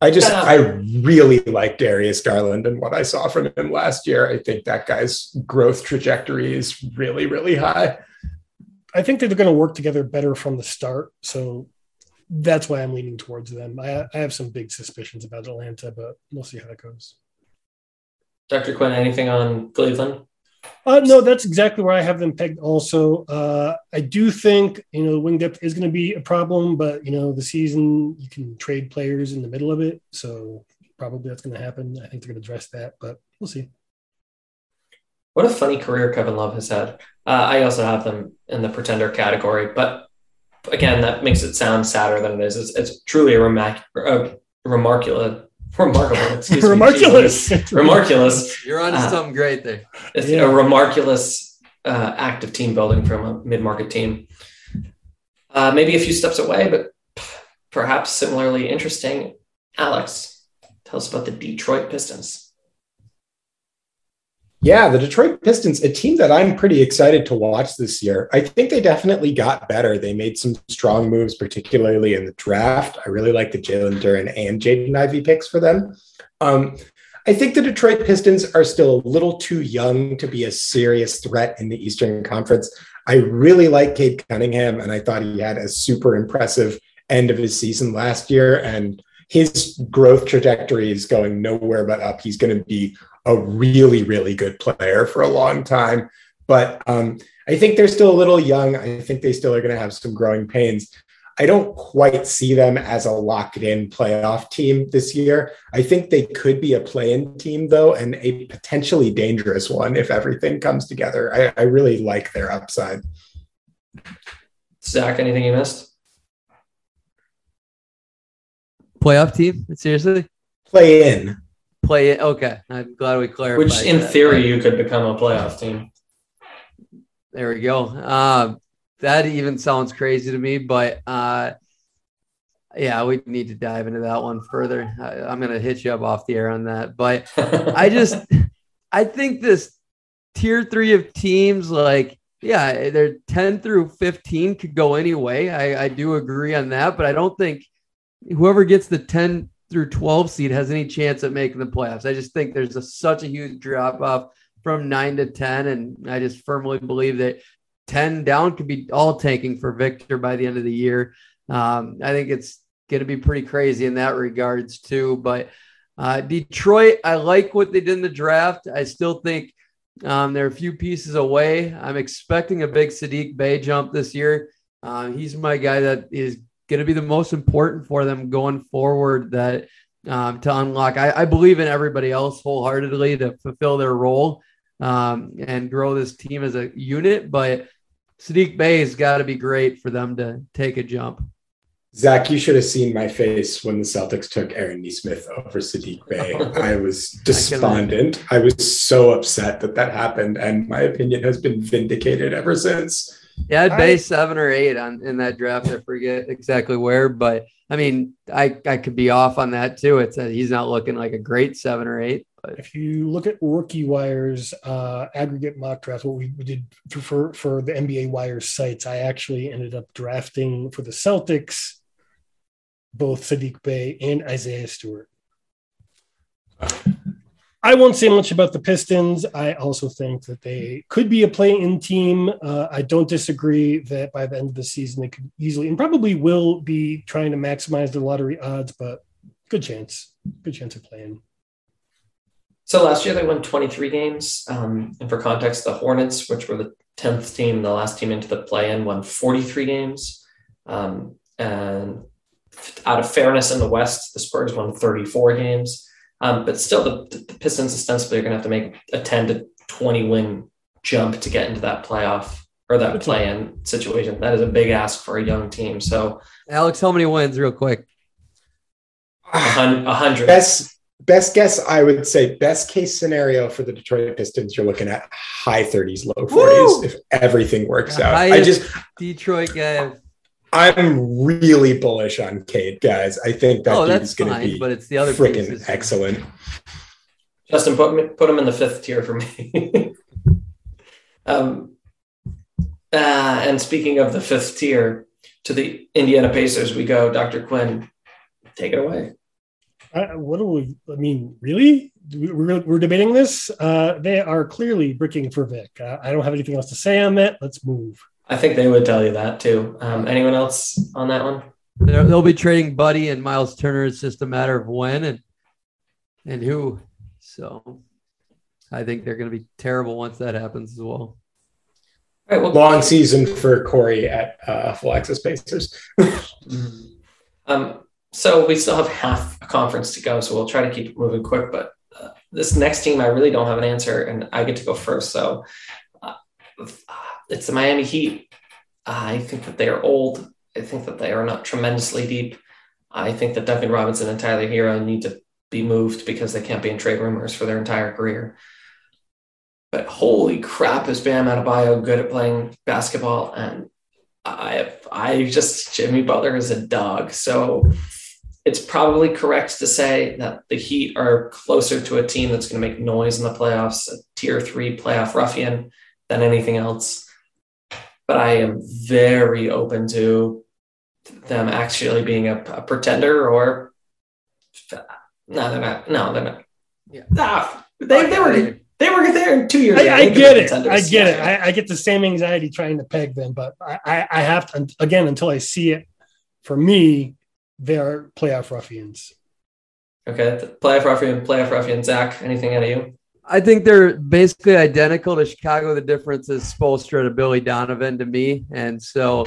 I just Yeah. I really like Darius Garland and what I saw from him last year. I think that guy's growth trajectory is really, really high. I think that they're going to work together better from the start. So that's why I'm leaning towards them. I, I have some big suspicions about Atlanta, but we'll see how that goes. Dr. Quinn, anything on Cleveland? Uh, no, that's exactly where I have them pegged. Also, uh, I do think you know wing depth is going to be a problem, but you know the season you can trade players in the middle of it, so probably that's going to happen. I think they're going to address that, but we'll see. What a funny career Kevin Love has had. Uh, I also have them in the pretender category, but again, that makes it sound sadder than it is. It's, it's truly a, remark- a remarkable remarkable. Excuse [LAUGHS] me. Remarculous. [LAUGHS] Remarculous. You're onto Uh, something great there. It's Yeah. a remarculous uh, act of team building from a mid-market team. Uh, maybe a few steps away, but perhaps similarly interesting. Alex, tell us about the Detroit Pistons. Yeah, the Detroit Pistons, a team that I'm pretty excited to watch this year. I think they definitely got better. They made some strong moves, particularly in the draft. I really like the Jalen Duren and Jaden Ivey picks for them. Um, I think the Detroit Pistons are still a little too young to be a serious threat in the Eastern Conference. I really like Cade Cunningham, and I thought he had a super impressive end of his season last year. And his growth trajectory is going nowhere but up. He's going to be a really, really good player for a long time. But um, I think they're still a little young. I think they still are going to have some growing pains. I don't quite see them as a locked in playoff team this year. I think they could be a play in team, though, and a potentially dangerous one if everything comes together. I, I really like their upside. Zach, anything you missed? Playoff team? Seriously? Play in. Play it. Okay. I'm glad we clarified. Which, in that. theory, you could become a playoff team. There we go. Uh, that even sounds crazy to me, but uh, yeah, we need to dive into that one further. I, I'm going to hit you up off the air on that. But [LAUGHS] I just, I think this tier three of teams, like, yeah, they're 10 through 15 could go anyway. I, I do agree on that, but I don't think whoever gets the 10 through 12 seed has any chance at making the playoffs. I just think there's a, such a huge drop off from nine to 10. And I just firmly believe that 10 down could be all tanking for Victor by the end of the year. Um, I think it's going to be pretty crazy in that regards too. But uh, Detroit, I like what they did in the draft. I still think um, they're a few pieces away. I'm expecting a big Saddiq Bey jump this year. Uh, he's my guy that is going to be the most important for them going forward. That um, to unlock, I, I believe in everybody else wholeheartedly to fulfill their role um, and grow this team as a unit. But Saddiq Bey has got to be great for them to take a jump. Zach, you should have seen my face when the Celtics took Aaron Nesmith over Saddiq Bey. I was [LAUGHS] despondent. I, was so upset that that happened, and my opinion has been vindicated ever since. Yeah, I'd Bey seven or eight on in that draft. I forget exactly where, but I mean, I I could be off on that too. It's a, he's not looking like a great seven or eight. But if you look at rookie wires uh, aggregate mock draft, what we did for for the NBA wires sites, I actually ended up drafting for the Celtics both Saddiq Bey and Isaiah Stewart. I won't say much about the Pistons. I also think that they could be a play-in team. Uh, I don't disagree that by the end of the season they could easily and probably will be trying to maximize their lottery odds, but good chance, good chance of playing. So last year they won 23 games. Um, and for context, the Hornets, which were the 10th team, the last team into the play-in, won 43 games. Um, and out of fairness in the West, the Spurs won 34 games. Um, but still, the, the, Pistons ostensibly are going to have to make a 10 to 20 win jump to get into that playoff or that play in situation. That is a big ask for a young team. So, Alex, how many wins, real quick? A hundred. Best, best guess, I would say, best case scenario for the Detroit Pistons, you're looking at high 30s, low 40s Woo! if everything works the out. I just Detroit guy. I'm really bullish on Cade, guys. I think that oh, dude's going to be but it's the other freaking pieces. excellent. Justin, put me, put him in the fifth tier for me. [LAUGHS] um, uh, and speaking of the fifth tier, to the Indiana Pacers we go. Dr. Quinn, take it away. Uh, what do we? I mean, really? We're, we're debating this. Uh, they are clearly bricking for Vic. Uh, I don't have anything else to say on that. Let's move. I think they would tell you that too. Um, anyone else on that one? They're, they'll be trading Buddy and Miles Turner. It's just a matter of when and and who. So I think they're going to be terrible once that happens as well. All right, well, long season for Corey at uh, Full Access Pacers. [LAUGHS] um, so we still have half a conference to go, so we'll try to keep it moving quick. But uh, this next team, I really don't have an answer, and I get to go first. So uh, it's the Miami Heat. I think that they are old. I think that they are not tremendously deep. I think that Duncan Robinson and Tyler Herro need to be moved because they can't be in trade rumors for their entire career. But holy crap, is Bam Adebayo good at playing basketball? And I, I just Jimmy Butler is a dog. So it's probably correct to say that the Heat are closer to a team that's going to make noise in the playoffs, a tier three playoff ruffian, than anything else. But I am very open to them actually being a, a pretender or no, they're not. No, they're not. Yeah. Ah, they, they were they were there in two years. I, I get it. I get it. I, I, get the same anxiety trying to peg them, but I, I have to again until I see it. For me, they're playoff ruffians. Okay, playoff ruffian, playoff ruffian. Zach, anything out of you? I think they're basically identical to Chicago. The difference is Spoelstra to Billy Donovan to me, and so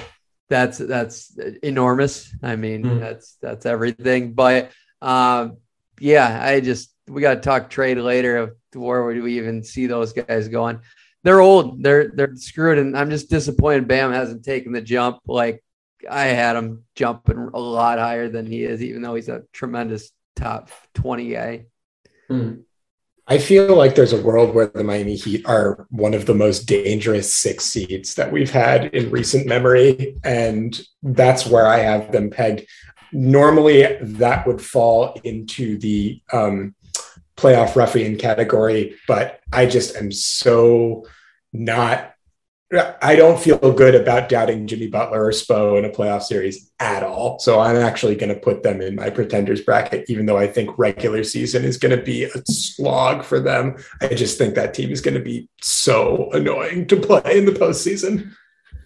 that's that's enormous. I mean, mm. that's that's everything. But um, yeah, I just we got to talk trade later. Where would we even see those guys going? They're old. They're they're screwed, and I'm just disappointed. Bam hasn't taken the jump. Like I had him jumping a lot higher than he is, even though he's a tremendous top 20 guy. Hmm. I feel like there's a world where the Miami Heat are one of the most dangerous six seeds that we've had in recent memory. And that's where I have them pegged. Normally, that would fall into the um, playoff ruffian category, but I just am so not I don't feel good about doubting Jimmy Butler or Spo in a playoff series at all. So I'm actually going to put them in my pretenders bracket, even though I think regular season is going to be a slog for them. I just think that team is going to be so annoying to play in the postseason.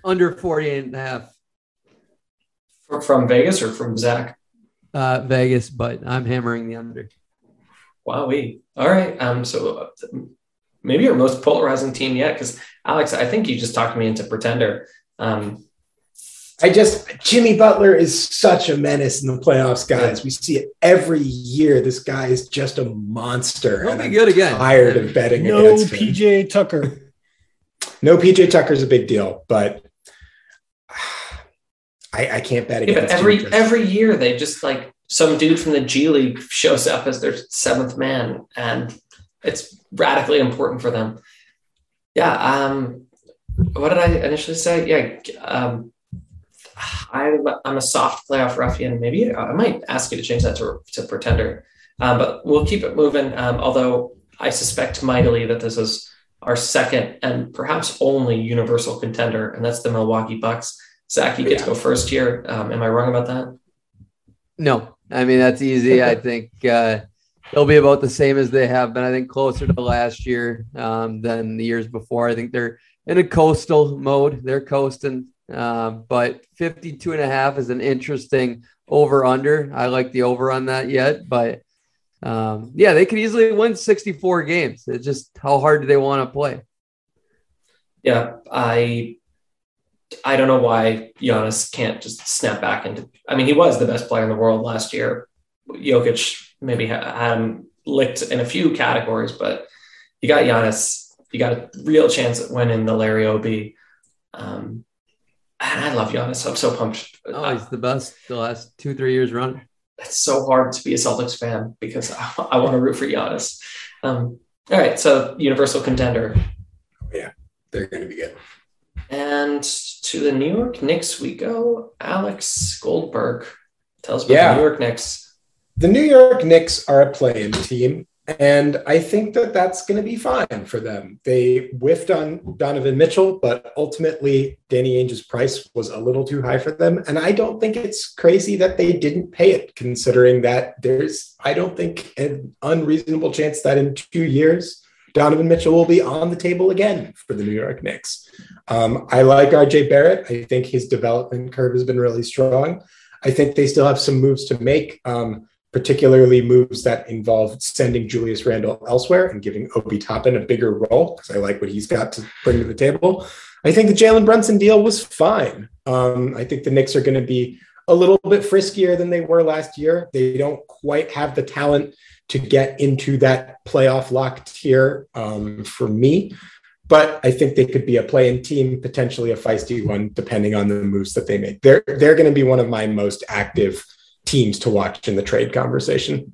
Under 48 and a half. From Vegas or from Zach? Uh, Vegas, but I'm hammering the under. Wow, we all right. Um, so uh, maybe your most polarizing team yet, because Alex, I think you just talked me into pretender. Um, I just Jimmy Butler is such a menace in the playoffs, guys. We see it every year. This guy is just a monster. He'll be good again. Tired of betting no against PJ Tucker. [LAUGHS] No PJ Tucker's a big deal, but [SIGHS] I, I can't bet against. Yeah, every every year they just like some dude from the G League shows up as their seventh man, and it's radically important for them. Yeah. Um, what did I initially say? Yeah. Um, I'm, I'm a soft playoff ruffian. Maybe I might ask you to change that to, to pretender, um, but we'll keep it moving. Um, although I suspect mightily that this is our second and perhaps only universal contender, and that's the Milwaukee Bucks. Zach, you get yeah. to go first here. Um, am I wrong about that? No, I mean that's easy. I [LAUGHS] think uh, they'll be about the same as they have been. I think closer to last year um, than the years before. I think they're in a coastal mode. They're coasting, uh, but 52 and a half is an interesting over under. I like the over on that yet, but um, yeah, they could easily win 64 games. It's just how hard do they want to play? Yeah, I I don't know why Giannis can't just snap back into. I mean, he was the best player in the world last year. Jokic maybe had him licked in a few categories, but you got Giannis. You got a real chance at winning the Larry OB. Um, and I love Giannis. I'm so pumped. Oh, he's the best the last two, three years run. It's so hard to be a Celtics fan because I, I want to root for Giannis. Um, all right, so universal contender. Yeah, they're going to be good. And to the New York Knicks we go. Alex Goldberg tells me yeah. the New York Knicks the New York Knicks are a play-in team, and I think that that's going to be fine for them. They whiffed on Donovan Mitchell, but ultimately Danny Ainge's price was a little too high for them, and I don't think it's crazy that they didn't pay it, considering that there's I don't think an unreasonable chance that in two years Donovan Mitchell will be on the table again for the New York Knicks. Um, I like RJ Barrett. I think his development curve has been really strong. I think they still have some moves to make. Um, particularly moves that involve sending Julius Randle elsewhere and giving Obi Toppin a bigger role because I like what he's got to bring to the table. I think the Jalen Brunson deal was fine. Um, I think the Knicks are going to be a little bit friskier than they were last year. They don't quite have the talent to get into that playoff lock tier um, for me. But I think they could be a playing team, potentially a feisty one, depending on the moves that they make. They're they're going to be one of my most active teams to watch in the trade conversation.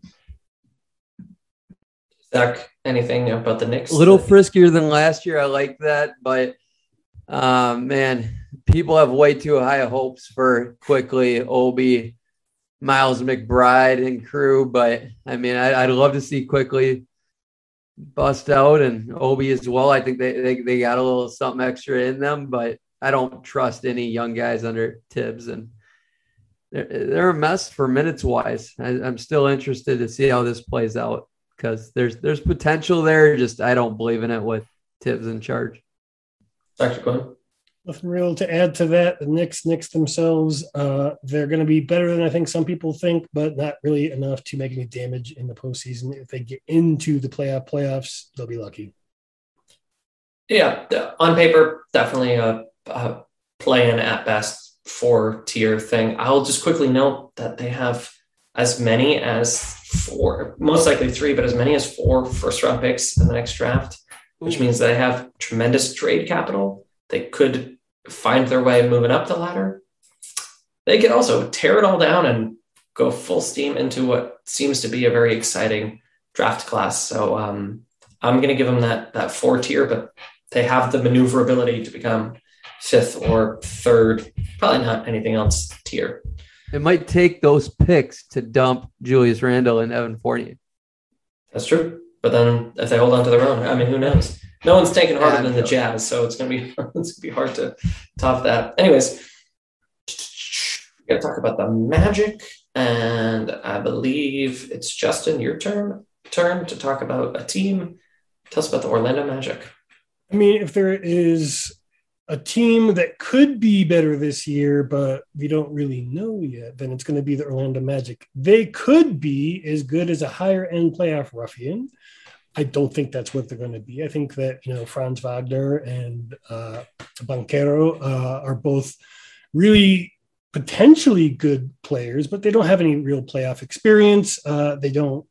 Zach, anything about the Knicks? A little friskier than last year. I like that, but uh, man, people have way too high hopes for Quickley Obi, Miles McBride, and crew. But I mean, I, would love to see Quickley bust out and Obi as well. I think they, they, they got a little something extra in them, but I don't trust any young guys under Thibs And they're, they're a mess for minutes wise. I, I'm still interested to see how this plays out because there's there's potential there. Just I don't believe in it with Thibs in charge. Dr. Quinn. Nothing real to add to that. The Knicks, Knicks themselves, uh, they're going to be better than I think some people think, but not really enough to make any damage in the postseason. If they get into the playoff playoffs, they'll be lucky. Yeah, on paper, definitely a, a play-in at best four tier thing. I'll just quickly note that they have as many as four, most likely three, but as many as four first round picks in the next draft, which means they have tremendous trade capital. They could find their way moving up the ladder. They could also tear it all down and go full steam into what seems to be a very exciting draft class. So um, I'm going to give them that that four tier, but they have the maneuverability to become fifth or third, probably not anything else tier. It might take those picks to dump Julius Randle and Evan Fournier. That's true. But then if they hold on to their own, I mean, who knows? No one's taking harder yeah, than the Jazz, so it's gonna be [LAUGHS] it's gonna be hard to top that. Anyways, we gotta talk about the Magic, and I believe it's Justin, your turn turn to talk about a team. Tell us about the Orlando Magic. I mean, if there is a team that could be better this year, but we don't really know yet, then it's going to be the Orlando Magic. They could be as good as a higher end playoff ruffian. I don't think that's what they're going to be. I think that you know Franz Wagner and uh, Banchero uh, are both really potentially good players, but they don't have any real playoff experience. Uh, they don't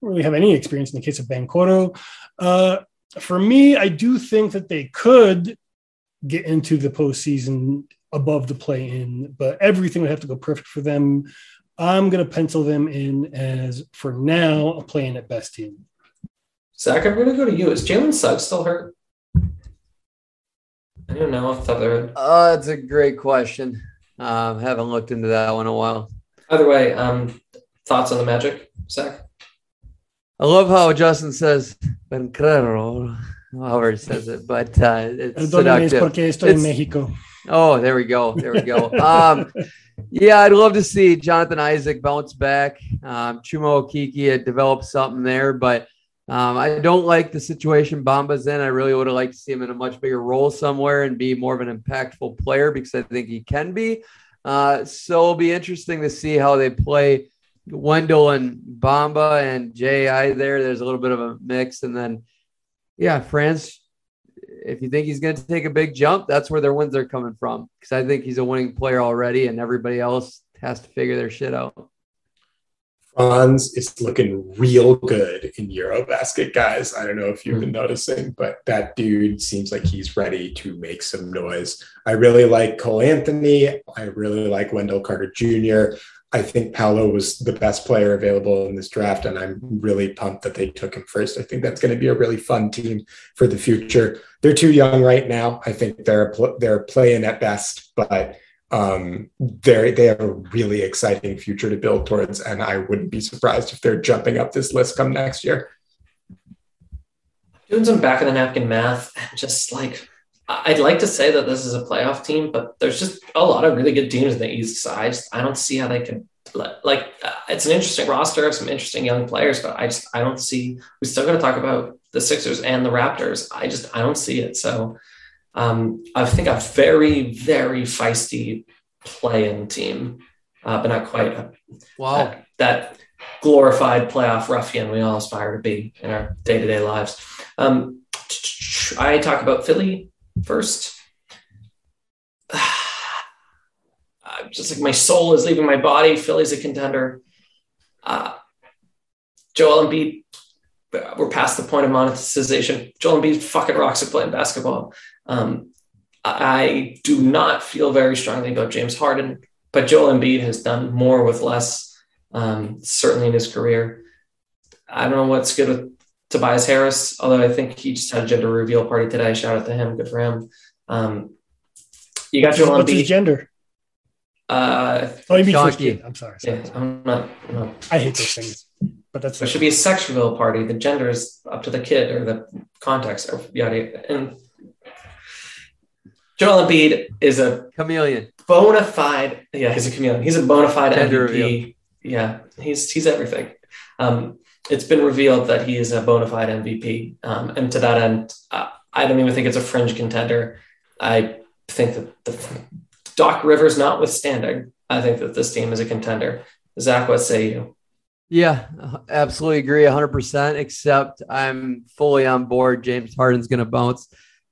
really have any experience in the case of Banquero. Uh, for me, I do think that they could get into the postseason above the play-in, but everything would have to go perfect for them. I'm going to pencil them in as, for now, a play-in at best team. Zach, I'm going to go to you. Is Jalen Suggs still hurt? I don't know off the top of their head. Uh, that's a great question. Um, haven't looked into that one in a while. Either way, um, thoughts on the Magic, Zach? I love how Justin says Bencrero, however he says it, but uh, it's seductive. It's, Mexico. Oh, there we go. There we go. um, yeah, I'd love to see Jonathan Isaac bounce back. Um, Chuma Okeke had developed something there, but um, I don't like the situation Bamba's in. I really would have liked to see him in a much bigger role somewhere and be more of an impactful player because I think he can be. Uh, so it'll be interesting to see how they play Wendell and Bamba and J.I. there. There's a little bit of a mix. And then, yeah, Franz, if you think he's going to take a big jump, that's where their wins are coming from. Because I think he's a winning player already and everybody else has to figure their shit out. Franz is looking real good in Eurobasket, guys. I don't know if you've been hmm. noticing, but that dude seems like he's ready to make some noise. I really like Cole Anthony. I really like Wendell Carter Jr. I think Paolo was the best player available in this draft, and I'm really pumped that they took him first. I think that's going to be a really fun team for the future. They're too young right now. I think they're they're playing at best, but um, they they have a really exciting future to build towards, and I wouldn't be surprised if they're jumping up this list come next year. Doing some back of the napkin math, [LAUGHS] just like I'd like to say that this is a playoff team, but there's just a lot of really good teams in the East side. I don't see how they could like. Uh, it's an interesting roster of some interesting young players, but I just I don't see. We still got to talk about the Sixers and the Raptors. I just I don't see it. So um, I think a very, very feisty play-in team. uh, but not quite. Uh, Wow. that, that glorified playoff ruffian we all aspire to be in our day to day lives. Um, I talk about Philly first. [SIGHS] Uh, just like my soul is leaving my body, Philly's a contender. Uh, Joel Embiid, uh, we're past the point of monetization. Joel Embiid fucking rocks at playing basketball. Um, I do not feel very strongly about James Harden, but Joel Embiid has done more with less, um, certainly in his career. I don't know what's good with Tobias Harris, although I think he just had a gender reveal party today. Shout out to him. Good for him. Um, you got Joel What's his gender? Uh, Oh, you mean first kid. I'm sorry. sorry. yeah, I'm not, I'm not I hate those things, but that's There should be a sex reveal party. The gender is up to the kid or the context or yada. yada. And Joel Embiid is a Chameleon. bona fide. Yeah, he's a chameleon. He's a bona fide Gender MVP. reveal. Yeah, he's he's everything. Um, it's been revealed that he is a bona fide MVP, um, and to that end, uh, I don't even think it's a fringe contender. I think that the Doc Rivers notwithstanding, I think that this team is a contender. Zach, what say you? Yeah, absolutely agree 100%, except I'm fully on board. James Harden's going to bounce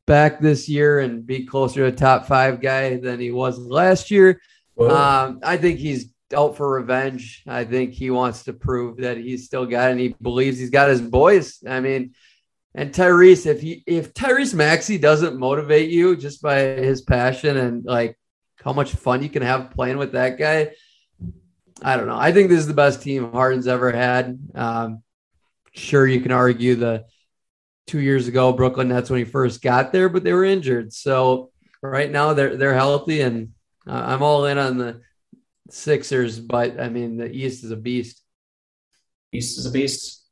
back this year and be closer to a top five guy than he was last year. Um, I think he's out for revenge. I think he wants to prove that he's still got and he believes he's got his boys. I mean, and Tyrese, if he if Tyrese Maxey doesn't motivate you just by his passion and like how much fun you can have playing with that guy, I don't know. I think this is the best team Harden's ever had. Um, sure, you can argue the two years ago Brooklyn Nets when he first got there, but they were injured. So right now they're they're healthy, and uh, I'm all in on the Sixers. But I mean, the East is a beast. East is a beast.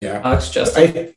Yeah. Alex, Justin. I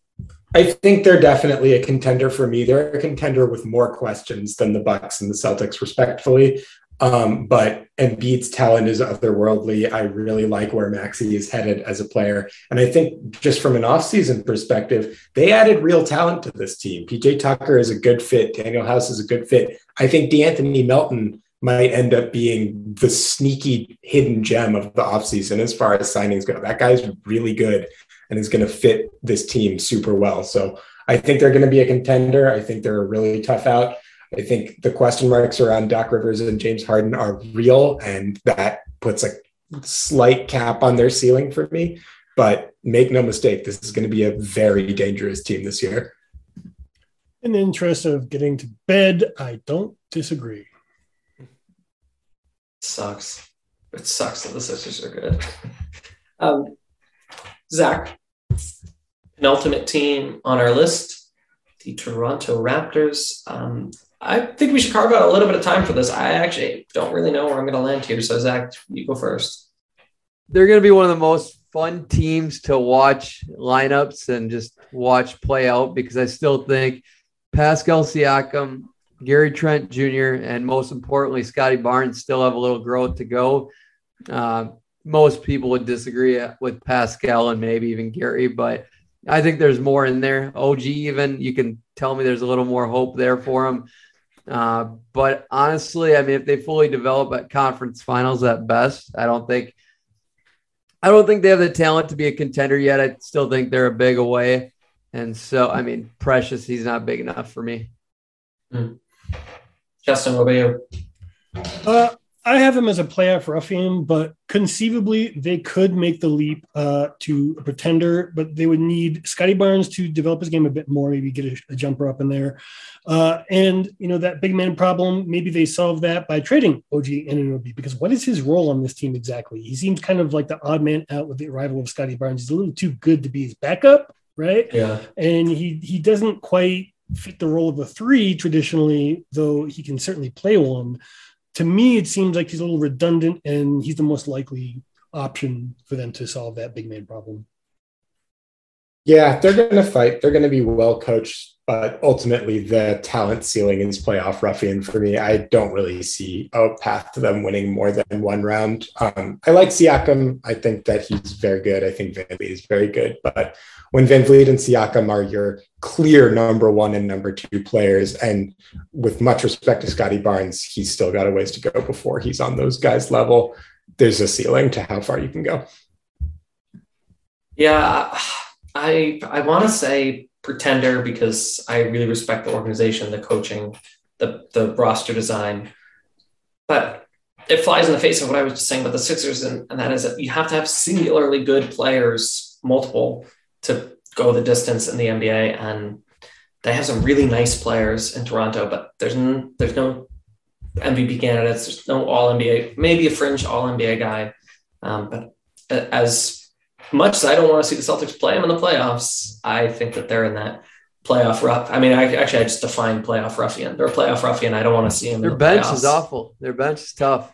I think they're definitely a contender for me. They're a contender with more questions than the Bucks and the Celtics, respectfully. Um, but Embiid's talent is otherworldly. I really like where Maxey is headed as a player. And I think just from an offseason perspective, they added real talent to this team. PJ Tucker is a good fit. Danuel House is a good fit. I think DeAnthony Melton might end up being the sneaky hidden gem of the offseason as far as signings go. That guy's really good and is going to fit this team super well. So I think they're going to be a contender. I think they're a really tough out. I think the question marks around Doc Rivers and James Harden are real, and that puts a slight cap on their ceiling for me. But make no mistake, this is going to be a very dangerous team this year. In the interest of getting to bed, I don't disagree. Sucks. It sucks that the Sixers are good. [LAUGHS] um, Zach, penultimate team on our list, the Toronto Raptors. Um, I think we should carve out a little bit of time for this. I actually don't really know where I'm going to land here. So, Zach, you go first. They're going to be one of the most fun teams to watch lineups and just watch play out because I still think Pascal Siakam, Gary Trent Jr., and most importantly, Scottie Barnes still have a little growth to go. Uh, most people would disagree with Pascal and maybe even Gary, but I think there's more in there. OG, even you can tell me there's a little more hope there for him. Uh, but honestly, I mean, if they fully develop at conference finals at best, I don't think, I don't think they have the talent to be a contender yet. I still think they're a big away. And so, I mean, Precious, he's not big enough for me. Justin, what about you? Uh, I have him as a playoff ruffian, but conceivably they could make the leap uh, to a pretender, but they would need Scottie Barnes to develop his game a bit more, maybe get a, a jumper up in there. Uh, and, you know, that big man problem, maybe they solve that by trading OG Anunoby, because what is his role on this team exactly? He seems kind of like the odd man out with the arrival of Scottie Barnes. He's a little too good to be his backup, right? Yeah. and he he doesn't quite fit the role of a three traditionally, though he can certainly play one. To me, it seems like he's a little redundant, and he's the most likely option for them to solve that big man problem. Yeah, they're going to fight. They're going to be well coached, but ultimately the talent ceiling is playoff ruffian for me. I don't really see a path to them winning more than one round. Um, I like Siakam. I think that he's very good. I think Van Vliet is very good. But when VanVleet and Siakam are your clear number one and number two players, and with much respect to Scottie Barnes, he's still got a ways to go before he's on those guys' level. there's a ceiling to how far you can go. Yeah, I I want to say pretender because I really respect the organization, the coaching, the the roster design, but it flies in the face of what I was just saying about the Sixers, and, and that is that you have to have singularly good players, multiple, to go the distance in the NBA, and they have some really nice players in Toronto, but there's n- there's no MVP candidates. There's no All NBA, maybe a fringe All NBA guy, um, but as much as I don't want to see the Celtics play them in the playoffs, I think that they're in that playoff rough. I mean, I actually I just define playoff ruffian. They're a playoff ruffian. I don't want to see them. Their the bench playoffs. is awful. Their bench is tough.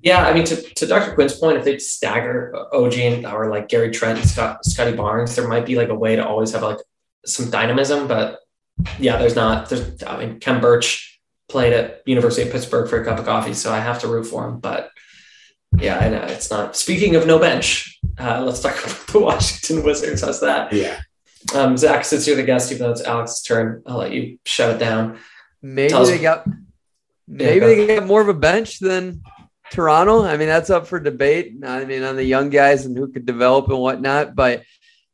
Yeah, I mean, to, to Dr. Quinn's point, if they stagger OG and or like Gary Trent, and Scott, Scottie Barnes, there might be like a way to always have like some dynamism. But yeah, there's not. There's I mean, Khem Birch played at University of Pittsburgh for a cup of coffee, so I have to root for him. But yeah, I know it's not. Speaking of no bench, uh, let's talk [LAUGHS] about the Washington Wizards. How's that? Yeah. Um, Zach, since you're the guest, even though it's Alex's turn, I'll let you shut it down. Maybe Tell us- they got maybe go. they got more of a bench than Toronto. I mean, that's up for debate. I mean, on the young guys and who could develop and whatnot. But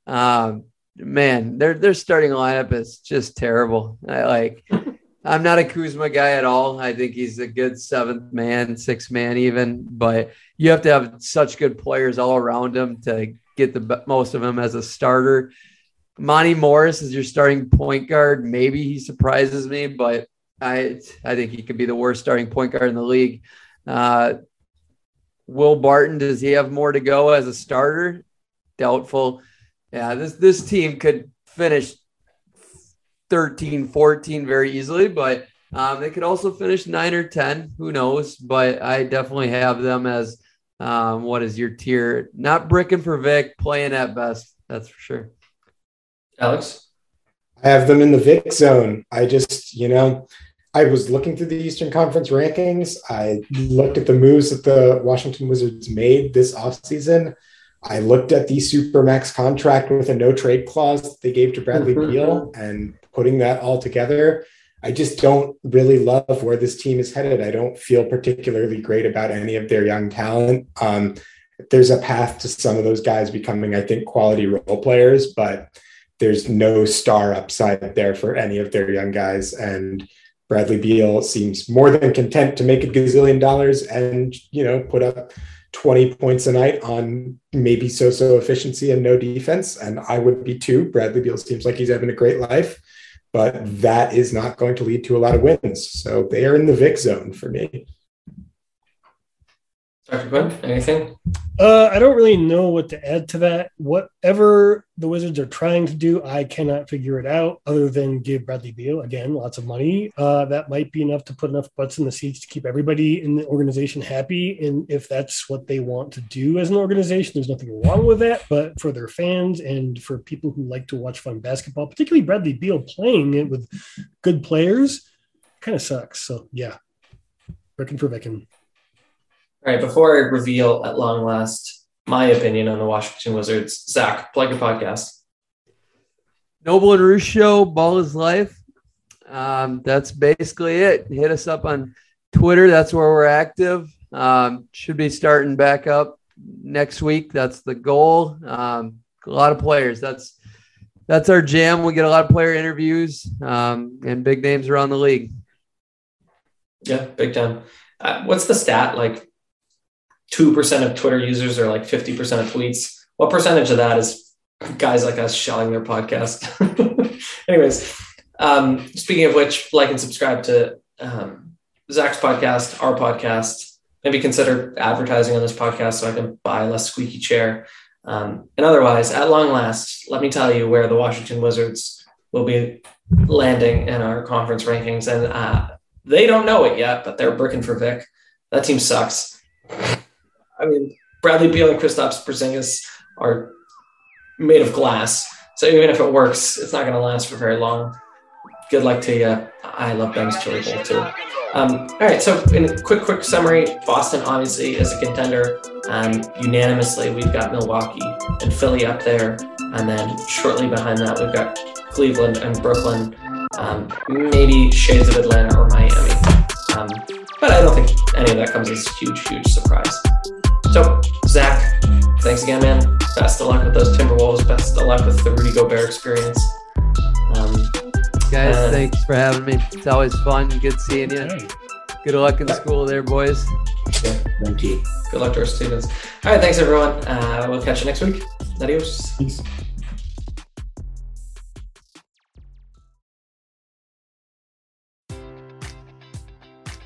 um, man, their their starting lineup is just terrible. I like. I'm not a Kuzma guy at all. I think he's a good seventh man, sixth man, even. But you have to have such good players all around him to get the most of him as a starter. Monte Morris is your starting point guard. Maybe he surprises me, but I I think he could be the worst starting point guard in the league. Uh, Will Barton, does he have more to go as a starter? Doubtful. Yeah, this this team could finish 13, 14 very easily, but um, they could also finish nine or 10. Who knows? But I definitely have them as um, what is your tier? Not bricking for Vic, playing at best. That's for sure. Alex? I have them in the Vic zone. I just, you know, I was looking through the Eastern Conference rankings. I looked at the moves that the Washington Wizards made this offseason. I looked at the Supermax contract with a no trade clause that they gave to Bradley Mhm. Beal and putting that all together. I just don't really love where this team is headed. I don't feel particularly great about any of their young talent. Um, there's a path to some of those guys becoming, I think, quality role players, but there's no star upside there for any of their young guys. And Bradley Beal seems more than content to make a gazillion dollars and, you know, put up 20 points a night on maybe so-so efficiency and no defense. And I would be too. Bradley Beal seems like he's having a great life, but that is not going to lead to a lot of wins. So they are in the Vic zone for me. Dr. Anything? Uh, I don't really know what to add to that. Whatever the Wizards are trying to do, I cannot figure it out other than give Bradley Beal, again, lots of money. Uh, that might be enough to put enough butts in the seats to keep everybody in the organization happy. And if that's what they want to do as an organization, there's nothing wrong with that. But for their fans and for people who like to watch fun basketball, particularly Bradley Beal playing it with good players, kind of sucks. So, yeah, looking for Vickin. All right, before I reveal at long last my opinion on the Washington Wizards, Zach, plug your podcast. Noble and Roosh Show, Ball is Life. Um, that's basically it. Hit us up on Twitter. That's where we're active. Um, should be starting back up next week. That's the goal. Um, a lot of players. That's that's our jam. We get a lot of player interviews um, and big names around the league. Yeah, big time. Uh, what's the stat? Like 2% of Twitter users are like 50% of tweets. What percentage of that is guys like us shelling their podcast? [LAUGHS] Anyways, um, speaking of which, like and subscribe to um, Zach's podcast, our podcast. Maybe consider advertising on this podcast so I can buy a less squeaky chair. Um, and otherwise, at long last, let me tell you where the Washington Wizards will be landing in our conference rankings. And uh, they don't know it yet, but they're bricking for Vic. That team sucks. I mean, Bradley Beal and Kristaps Porzingis are made of glass. So even if it works, it's not going to last for very long. Good luck to you. I love Ben's Chili Bowl too. Um, all right, so in a quick, quick summary, Boston obviously is a contender. Um, unanimously, we've got Milwaukee and Philly up there. And then shortly behind that, we've got Cleveland and Brooklyn, um, maybe shades of Atlanta or Miami. Um, but I don't think any of that comes as a huge, huge surprise. So, Zach, thanks again, man. Best of luck with those Timberwolves. Best of luck with the Rudy Gobert experience. Um, Guys, Uh, thanks for having me. It's always fun. Good seeing you. Good luck in school there, boys. Yeah, Thank you. good luck to our students. All right, thanks everyone. Uh, we'll catch you next week. Adios. Peace.